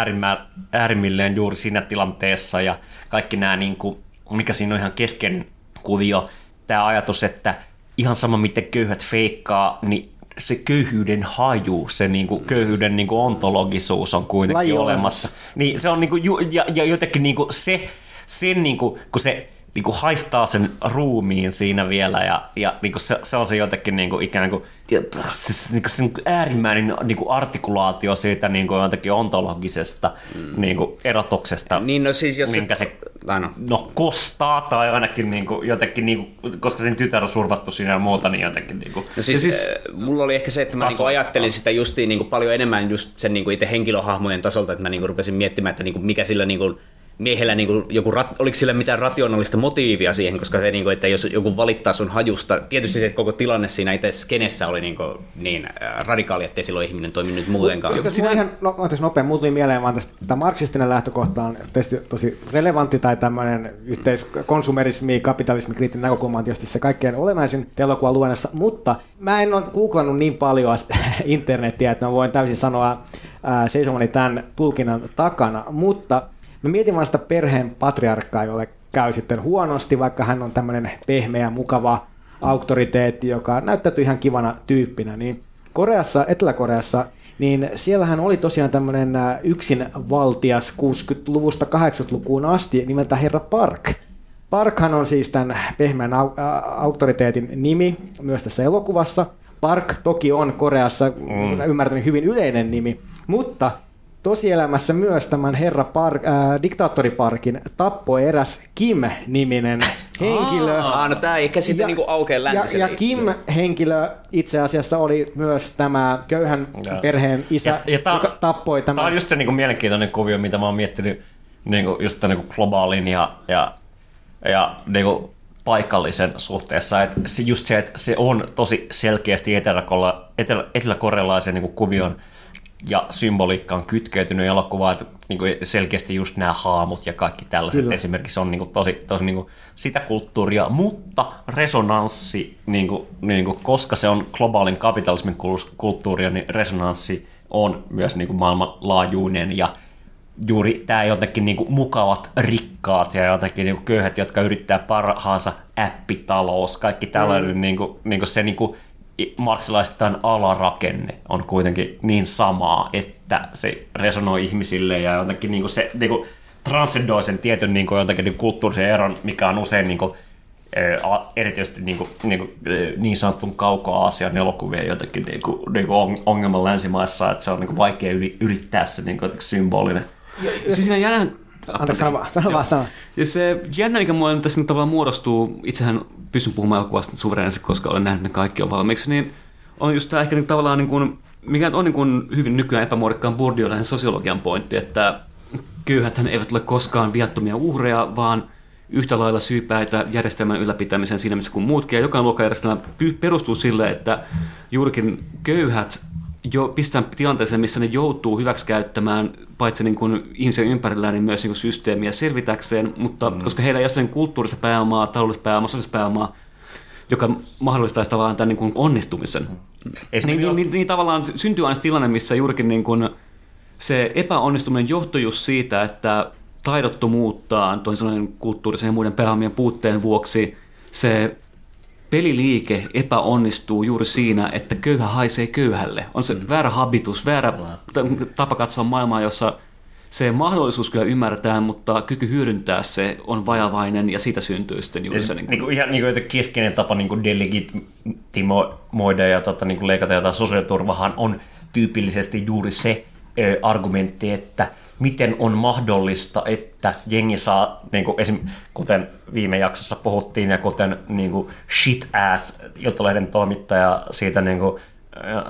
äärimmilleen juuri siinä tilanteessa ja kaikki nämä, niin kuin, mikä siinä on ihan kesken kuvio, tämä ajatus, että ihan sama miten köyhät feikkaa, niin se köyhyyden haju, se niinku, köyhyyden niinku ontologisuus on kuitenkin Laji olemassa. Niin se on niinku, ja, ja jotenkin niinku se, sen niinku, kun se niinku haistaa sen ruumiin siinä vielä ja, ja niinku se, se, on se jotenkin niinku ikään kuin siis niinku se niinku äärimmäinen niinku artikulaatio siitä niinku jotenkin ontologisesta mm. niinku erotuksesta, niin no siis jos minkä se, se no. no. kostaa tai ainakin niinku, jotenkin, niinku, koska sen tytär on survattu siinä ja muuta, niin jotenkin niinku, no siis, siis äh, mulla oli ehkä se, että mä niinku ajattelin sitä justiin niinku paljon enemmän just sen niinku itse henkilöhahmojen tasolta, että mä niinku rupesin miettimään, että niinku mikä sillä niinku miehellä niin kuin joku, oliko sillä mitään rationaalista motiivia siihen, koska se, niin kuin, että jos joku valittaa sun hajusta, tietysti se koko tilanne siinä itse skenessä oli niin, kuin, niin radikaali, ettei silloin ihminen toiminut muutenkaan. Joka siinä ihan no, nopea, muutui mieleen vaan tästä, tämä marksistinen lähtökohta on tietysti tosi relevantti tai tämmöinen yhteiskonsumerismi, kapitalismi, kriittinen näkökulma on tietysti se kaikkein olennaisin elokuvan luennassa, mutta mä en ole googlannut niin paljon internetiä, että mä voin täysin sanoa seisomani tämän tulkinnan takana, mutta Mä mietin vaan sitä perheen patriarkkaa, jolle käy sitten huonosti, vaikka hän on tämmöinen pehmeä, mukava auktoriteetti, joka näyttäytyy ihan kivana tyyppinä, niin Koreassa, Etelä-Koreassa, niin siellähän oli tosiaan tämmöinen äh, yksin valtias 60-luvusta 80-lukuun asti nimeltä Herra Park. Parkhan on siis tämän pehmeän au- auktoriteetin nimi myös tässä elokuvassa. Park toki on Koreassa mm. ymmärtänyt hyvin yleinen nimi, mutta tosielämässä myös tämän herra Park, äh, diktaattoriparkin tappoi eräs Kim-niminen henkilö. Aa, no tää ei ehkä sitten niinku aukea ja, läntiselle. ja Kim-henkilö itse asiassa oli myös tämä köyhän Joo. perheen isä, Ja- ja on- joka tappoi Tämä tämän. on just se niin kuin, mielenkiintoinen kuvio, mitä mä oon miettinyt niin kuin, just tämän, niin kuin, globaalin ja, ja, ja niin kuin, paikallisen suhteessa. Et se, just se, että se on tosi selkeästi etelä, etelä, eteläkorealaisen niin kuin, kuvion ja symboliikkaan kytkeytynyt elokuva, että niin kuin selkeästi just nämä haamut ja kaikki tällaiset Kyllä. esimerkiksi on niin kuin, tosi, tosi niin kuin, sitä kulttuuria, mutta resonanssi, niin kuin, niin kuin, koska se on globaalin kapitalismin kul- kulttuuria, niin resonanssi on myös niin kuin maailmanlaajuinen ja juuri tämä jotenkin niin kuin mukavat rikkaat ja jotenkin niin kuin köyhät, jotka yrittää parhaansa appitalous, kaikki tällainen mm. niin kuin, niin kuin se niin kuin marksilaistain alarakenne on kuitenkin niin samaa, että se resonoi ihmisille ja jotenkin niin kuin se niin kuin transcendoi sen tietyn niin kuin jotenkin niin kulttuurisen eron, mikä on usein niin kuin, erityisesti niin, kuin, niin, kuin, niin sanotun kauko-Aasian elokuvien jotenkin niin kuin, niin kuin on- ongelma länsimaissa, että se on niin kuin vaikea yli, ylittää se niin kuin, symbolinen. Siis siinä jännä... Anteeksi, sano vaan, sano vaan, sano. Ja se jännä, mikä mulle tässä nyt tavallaan muodostuu, itsehän pystyn puhumaan elokuvasta suvereenisesti, koska olen nähnyt ne kaikki on valmiiksi, niin on just tämä ehkä niin tavallaan, niin kuin, mikä on niin kuin hyvin nykyään epämuodikkaan burdiolainen sosiologian pointti, että köyhäthän eivät ole koskaan viattomia uhreja, vaan yhtä lailla syypäitä järjestelmän ylläpitämisen siinä missä kuin muutkin. Ja jokainen luokkajärjestelmä perustuu sille, että juurikin köyhät jo pistään tilanteeseen, missä ne joutuu hyväksikäyttämään paitsi niin kuin ihmisen ympärillään, niin myös niin kuin systeemiä selvitäkseen, mutta mm. koska heillä ei ole sen kulttuurista pääomaa, taloudellista pääomaa, sosiaalista pääomaa, joka mahdollistaisi tavallaan tämän niin kuin onnistumisen. Esim- Niin, niin, niin, niin tavallaan syntyy aina tilanne, missä juurikin niin kuin se epäonnistuminen johtuu just siitä, että taidottomuuttaan, toisin sanoen kulttuurisen ja muiden pääomien puutteen vuoksi, se peliliike epäonnistuu juuri siinä, että köyhä haisee köyhälle. On se väärä habitus, väärä tapa katsoa maailmaa, jossa se mahdollisuus kyllä ymmärretään, mutta kyky hyödyntää se on vajavainen ja siitä syntyy sitten juuri se... Niin Niin kuin, ihan niin kuin keskeinen tapa niin kuin delegitimoida ja tota, niin kuin leikata jotain sosiaaliturvahan on tyypillisesti juuri se ö, argumentti, että miten on mahdollista, että jengi saa, niin kuin esim, kuten viime jaksossa puhuttiin ja kuten niin kuin shit ass Iltalehden toimittaja siitä niin kuin,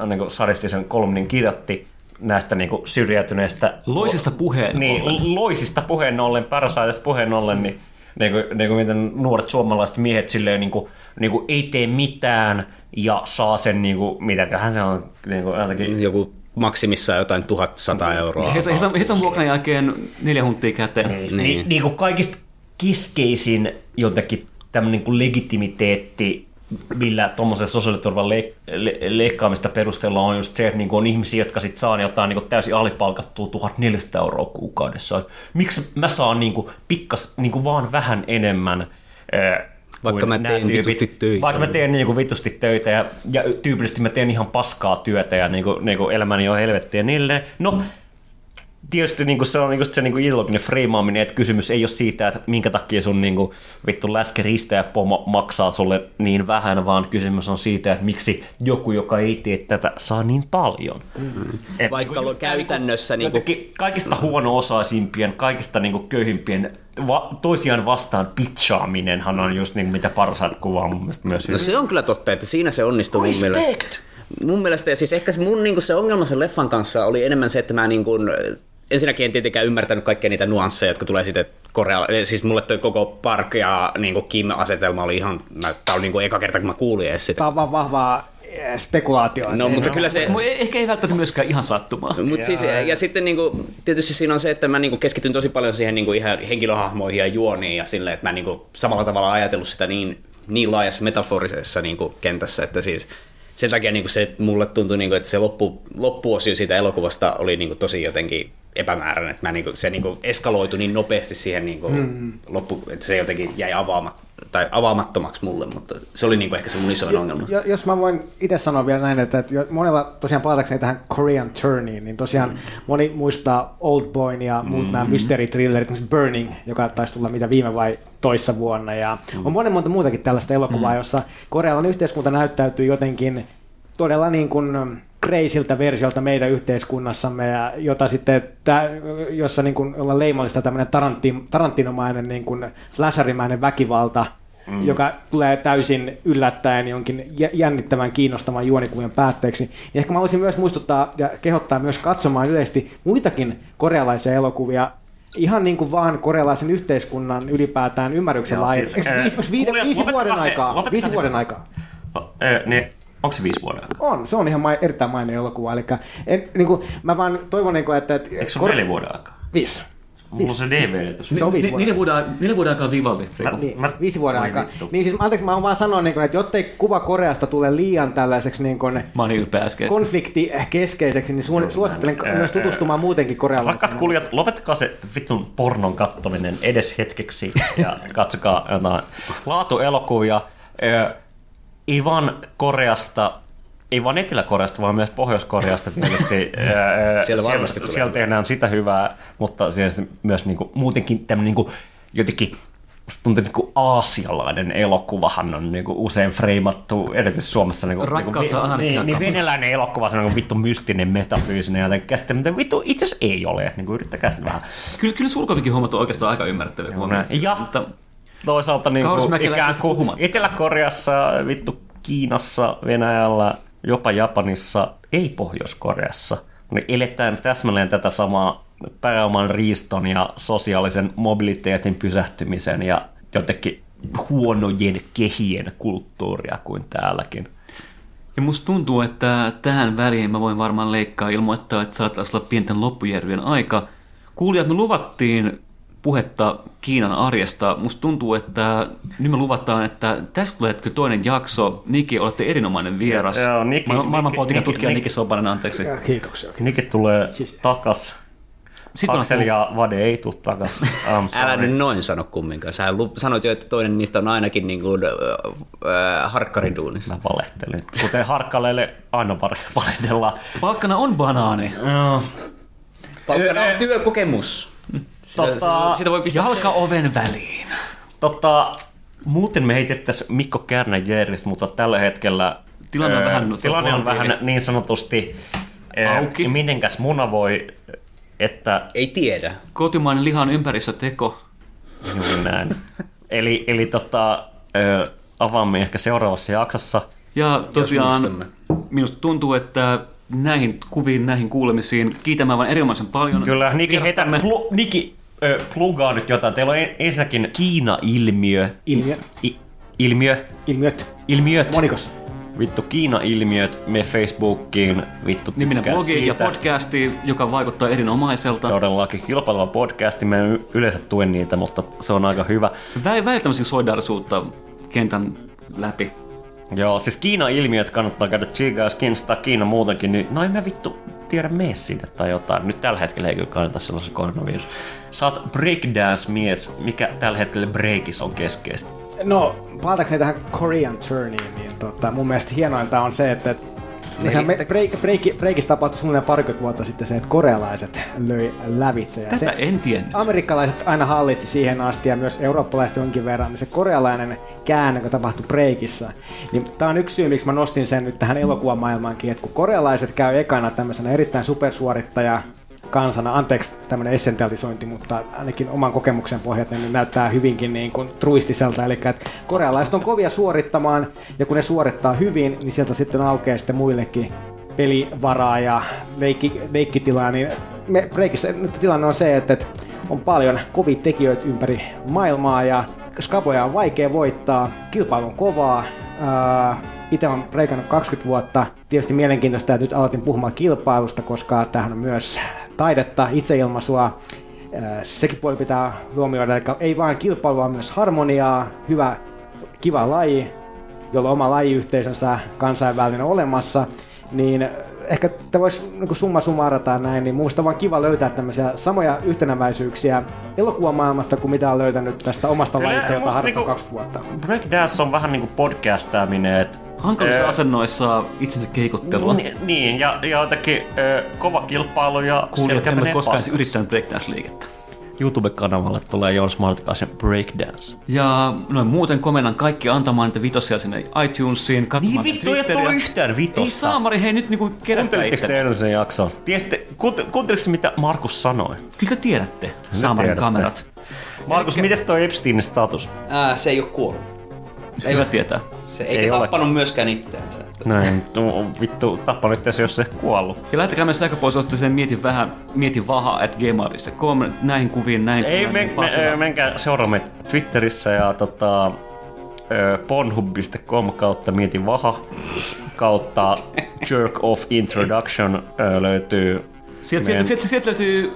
ö, niin kuin sadistisen kolumnin kirjoitti näistä niin kuin syrjäytyneistä Loisista puheen niin, ollen. loisista puheen ollen, parasitesta puheen ollen, niin, niin, kuin, niin kuin miten nuoret suomalaiset miehet silleen niin kuin, niin kuin ei tee mitään ja saa sen, niin kuin, mitäköhän se on, niin kuin, jotenkin, Joku maksimissaan jotain 1100 euroa. He, he, he, he on vuokran jälkeen neljä huntia käteen. niin, Niin. niin. niin kuin kaikista keskeisin jotenkin tämmöinen niin kuin legitimiteetti, millä tuommoisen sosiaaliturvan le- le- leikkaamista perustellaan on just se, että niinku on ihmisiä, jotka sit saa jotain niinku täysin alipalkattua 1400 euroa kuukaudessa. Miksi mä saan niinku pikkas, niinku vaan vähän enemmän ää, Vaikka kuin mä teen vitusti töitä. Vaikka mä teen niinku vitusti töitä ja, ja tyypillisesti mä teen ihan paskaa työtä ja niinku, niinku elämäni on helvettiä niille. No, tietysti niinku se on niinku se niinku ideologinen freimaaminen, että kysymys ei ole siitä, että minkä takia sun niinku vittu läskeriistä ja pomo maksaa sulle niin vähän, vaan kysymys on siitä, että miksi joku, joka ei tee tätä, saa niin paljon. Mm-hmm. Et Vaikka tää käytännössä niinku, niinku- jotenkin kaikista huono-osaisimpien, kaikista niinku köyhimpien va- toisiaan vastaan pitchaaminenhan on just niinku, mitä parhaat kuvaa mun mielestä myös No se on kyllä totta, että siinä se onnistuu mun mielestä. Mun mielestä, ja siis ehkä se mun niinku se ongelma sen leffan kanssa oli enemmän se, että mä niinku, ensinnäkin en tietenkään ymmärtänyt kaikkia niitä nuansseja, jotka tulee sitten Korea, siis mulle toi koko Park ja niinku Kim-asetelma oli ihan, mä, tää oli niinku eka kerta, kun mä kuulin edes sitä. Tämä on vaan vahvaa eh, spekulaatioa. No, mutta kyllä se, Mutta ehkä ei välttämättä myöskään ihan sattumaa. Mut siis, ja, ja sitten niinku, tietysti siinä on se, että mä niinku keskityn tosi paljon siihen niinku ihan henkilöhahmoihin ja juoniin ja silleen, että mä niinku samalla tavalla ajatellut sitä niin, niin laajassa metaforisessa niinku kentässä, että siis sen takia niinku se mulle tuntui, niinku, että se loppu, loppuosio siitä elokuvasta oli niinku tosi jotenkin epämääräinen, että mä niinku, se niinku eskaloitui niin nopeasti siihen niinku mm. loppu, että se jotenkin jäi avaamat, tai avaamattomaksi mulle, mutta se oli niinku ehkä se mun isoin ongelma. Jo- Jos mä voin itse sanoa vielä näin, että, että monella tosiaan palatakseni tähän Korean Turniin, niin tosiaan mm. moni muistaa Old Boyn ja muut mm. nämä esimerkiksi Burning, joka taisi tulla mitä viime vai toissa vuonna. Ja mm. on monen monta muutakin tällaista elokuvaa, mm. jossa korealainen yhteiskunta näyttäytyy jotenkin todella niin kuin kreisiltä versiolta meidän yhteiskunnassamme, ja jota sitten, tää, jossa niin kuin ollaan leimallista tämmöinen tarantin, tarantinomainen niin kuin flasherimäinen väkivalta, mm. joka tulee täysin yllättäen jonkin jä- jännittävän kiinnostavan juonikuvan päätteeksi. Ja ehkä mä haluaisin myös muistuttaa ja kehottaa myös katsomaan yleisesti muitakin korealaisia elokuvia, ihan niin kuin vaan korealaisen yhteiskunnan ylipäätään ymmärryksen siis, Eikö ää, viisi, kuulijat, viisi vuoden se, aikaa? Viisi se. vuoden aikaa. Niin, onko se viisi vuoden aikaa? On, se on ihan mai, erittäin mainio elokuva. Eli en, niin kuin, mä vaan toivon, niin kuin, että... että Eikö se ole neljä vuoden aikaa? Viisi. Mulla on se DVD tässä. Se on viisi. Niiden vuoden, niiden vuoden aikaa Vivaldi. Riku. Niin, Mä- viisi vuoden aikaa. Niin siis, anteeksi, mä haluan vaan sanoa, niin kuin, että jottei kuva Koreasta tule liian tällaiseksi niin kuin, Mä oon niin ylpeä äskeistä. konfliktikeskeiseksi, niin su- suosittelen Ää, myös tutustumaan muutenkin korealaisiin. Rakkaat kuulijat, lopettakaa se vittun pornon kattominen edes hetkeksi ja katsokaa jotain laatuelokuvia. Vaan Koreasta, ei vaan Etelä-Koreasta, vaan myös Pohjois-Koreasta tietysti. Siellä varmasti tulee siellä tehdään sitä hyvää, mutta siellä myös niinku, muutenkin tämmöinen niinku, jotenkin musta tuntuu, että niinku aasialainen elokuvahan on niinku usein freimattu, erityisesti Suomessa. Niinku, Rakkautta niinku, anarkiaa niin, niin kautta. venäläinen elokuva se on niinku vittu mystinen, metafyysinen ja jotenkin käsite, mutta vittu itse asiassa ei ole. Niin kuin yrittäkää sitten vähän. Kyllä, kyllä Surkovikin hommat on oikeastaan aika ymmärrettäviä. Ja- mutta Toisaalta niin kuin ikään kuin. Etelä-Koreassa, vittu Kiinassa, Venäjällä, jopa Japanissa, ei Pohjois-Koreassa. Me eletään täsmälleen tätä samaa pääoman riiston ja sosiaalisen mobiliteetin pysähtymisen ja jotenkin huonojen kehien kulttuuria kuin täälläkin. Ja musta tuntuu, että tähän väliin mä voin varmaan leikkaa ilmoittaa, että saattaisi olla pienten loppujärvien aika. Kuulijat, me luvattiin puhetta Kiinan arjesta. Musta tuntuu, että nyt me luvataan, että tästä tulee kyllä toinen jakso. Niki, olette erinomainen vieras. Joo, Niki- Ma- Maailmanpolitiikan Niki- tutkija Niki- Niki Sopanen, anteeksi. Ja Kiitoksia. Nikki tulee Siis- takas. Sitten Aksel on ja Vade ei tule takas. Älä nyt noin sano kumminkaan. Sä lu- sanoit jo, että toinen niistä on ainakin niin kuin, äh, äh, harkkarin duunissa. Mä valehtelin. Kuten Harkkaleelle aina valehdellaan. Palkkana on banaani. Joo. Palkkana on työkokemus. Sitä, Tota- sitä voi pistää Jalka oven väliin. Tota, muuten me heitettäisiin Mikko Kärnän Jerrit, mutta tällä hetkellä Tilanne on öö, vähän tilanne on vähän niin sanotusti öö, Auki. Mitenkäs muna voi, että Ei tiedä. Kotimainen lihan ympärissä teko. juuri näin. eli, eli tota, öö, avaamme ehkä seuraavassa jaksossa. Ja tosiaan minusta tuntuu, että näihin kuviin, näihin kuulemisiin kiitämään vain erinomaisen paljon. Kyllä, Niki, heitä, vierastamme. plu, Niki ö, plugaa nyt jotain. Teillä on en- ensinnäkin Kiina-ilmiö. Ilmiö, I, ilmiö. ilmiöt. Ilmiöt. Monikossa. Vittu Kiina-ilmiöt, me Facebookiin, vittu Niminen blogi ja podcasti, joka vaikuttaa erinomaiselta. Todellakin kilpaileva podcasti, en y- yleensä tuen niitä, mutta se on aika hyvä. Vä- Välttämättä solidarisuutta kentän läpi. Joo, siis Kiina-ilmiöt kannattaa käydä tsiigaa, jos kiinnostaa Kiina muutenkin, niin no en mä vittu tiedä mene sinne tai jotain. Nyt tällä hetkellä ei kyllä kannata sellaisen koronavirus. Sä oot breakdance-mies, mikä tällä hetkellä breakissa on keskeistä. No, palatakseni tähän Korean Turniin, niin tota, mun mielestä hienointa on se, että niin sehän me, break, break, breakissa tapahtui suunnilleen parikymmentä vuotta sitten se, että korealaiset löi lävitse. Ja Tätä se, en tiennyt. amerikkalaiset aina hallitsi siihen asti ja myös eurooppalaiset jonkin verran, niin se korealainen käänne, joka tapahtui breakissä, niin tämä on yksi syy, miksi mä nostin sen nyt tähän elokuvamaailmaankin, että kun korealaiset käy ekana tämmöisenä erittäin supersuorittaja kansana, anteeksi tämmöinen essentialisointi, mutta ainakin oman kokemuksen pohjalta niin näyttää hyvinkin niin kuin truistiselta, eli että korealaiset on kovia suorittamaan, ja kun ne suorittaa hyvin, niin sieltä sitten aukeaa sitten muillekin pelivaraa ja leikki, leikkitilaa, niin me Breakissä nyt tilanne on se, että, on paljon kovia tekijöitä ympäri maailmaa ja skaboja on vaikea voittaa, kilpailu on kovaa, itse olen breikannut 20 vuotta. Tietysti mielenkiintoista, että nyt aloitin puhumaan kilpailusta, koska tämähän on myös taidetta, itseilmaisua. Ää, Sekin puoli pitää huomioida, eli ei vain kilpailua, vaan myös harmoniaa, hyvä, kiva laji, jolla on oma lajiyhteisönsä kansainvälinen olemassa, niin ehkä te vois niin summa summarata näin, niin minusta on vaan kiva löytää tämmöisiä samoja yhtenäväisyyksiä elokuvamaailmasta kuin mitä on löytänyt tästä omasta Kyllä, lajista, jota harrastan niinku- kaksi vuotta. Breakdance on vähän niin kuin podcastaaminen, että Hankalissa Ö, asennoissa itsensä keikuttelua. Ni- Niin, ja, ja jotenkin ö, kova kilpailu ja Kuulijat, selkä ole menee koskaan paskaksi. yrittänyt breakdance-liikettä. YouTube-kanavalle tulee Joons Martikaisen Breakdance. Ja noin muuten komennan kaikki antamaan niitä vitosia sinne iTunesiin, katsomaan Niin vittu, ei tullut yhtään vitosta. Ei saamari, hei nyt niinku Kuuntelitteko te itse. edellisen jakson? Tiesitte, kuunt- kuuntelitteko mitä Markus sanoi? Kyllä te tiedätte, saamarin tiedätte. kamerat. Markus, miten toi Epsteinin status? Ää, se ei ole kuollut. Hyvä tietää. Se Ei eikä ole. tappanut myöskään itseänsä. Näin, tu- vittu, tappanut itse jos se kuollut. Ja meidän sähköpostoitteeseen mietin vähän, mietin vaha at gmail.com näihin kuviin, näin Ei, näin me, pasilla. me, menkää seuraa meitä Twitterissä ja tota, pornhub.com kautta mietin vaha kautta jerk off introduction löytyy Sieltä, meidän- sieltä, sieltä, sieltä löytyy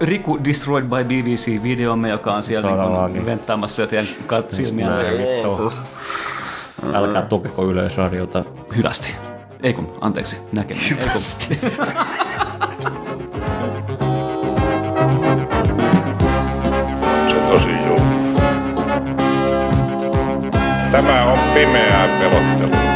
Riku Destroyed by BBC-videomme, joka on siellä Todellakin. niin venttaamassa teidän kat- silmiä Näin, vittu. Älkää tukeko yleisradiota. hyvästi. Ei kun, anteeksi, näkemiin. Hyvästi. Se tosi julma. Tämä on pimeää pelottelua.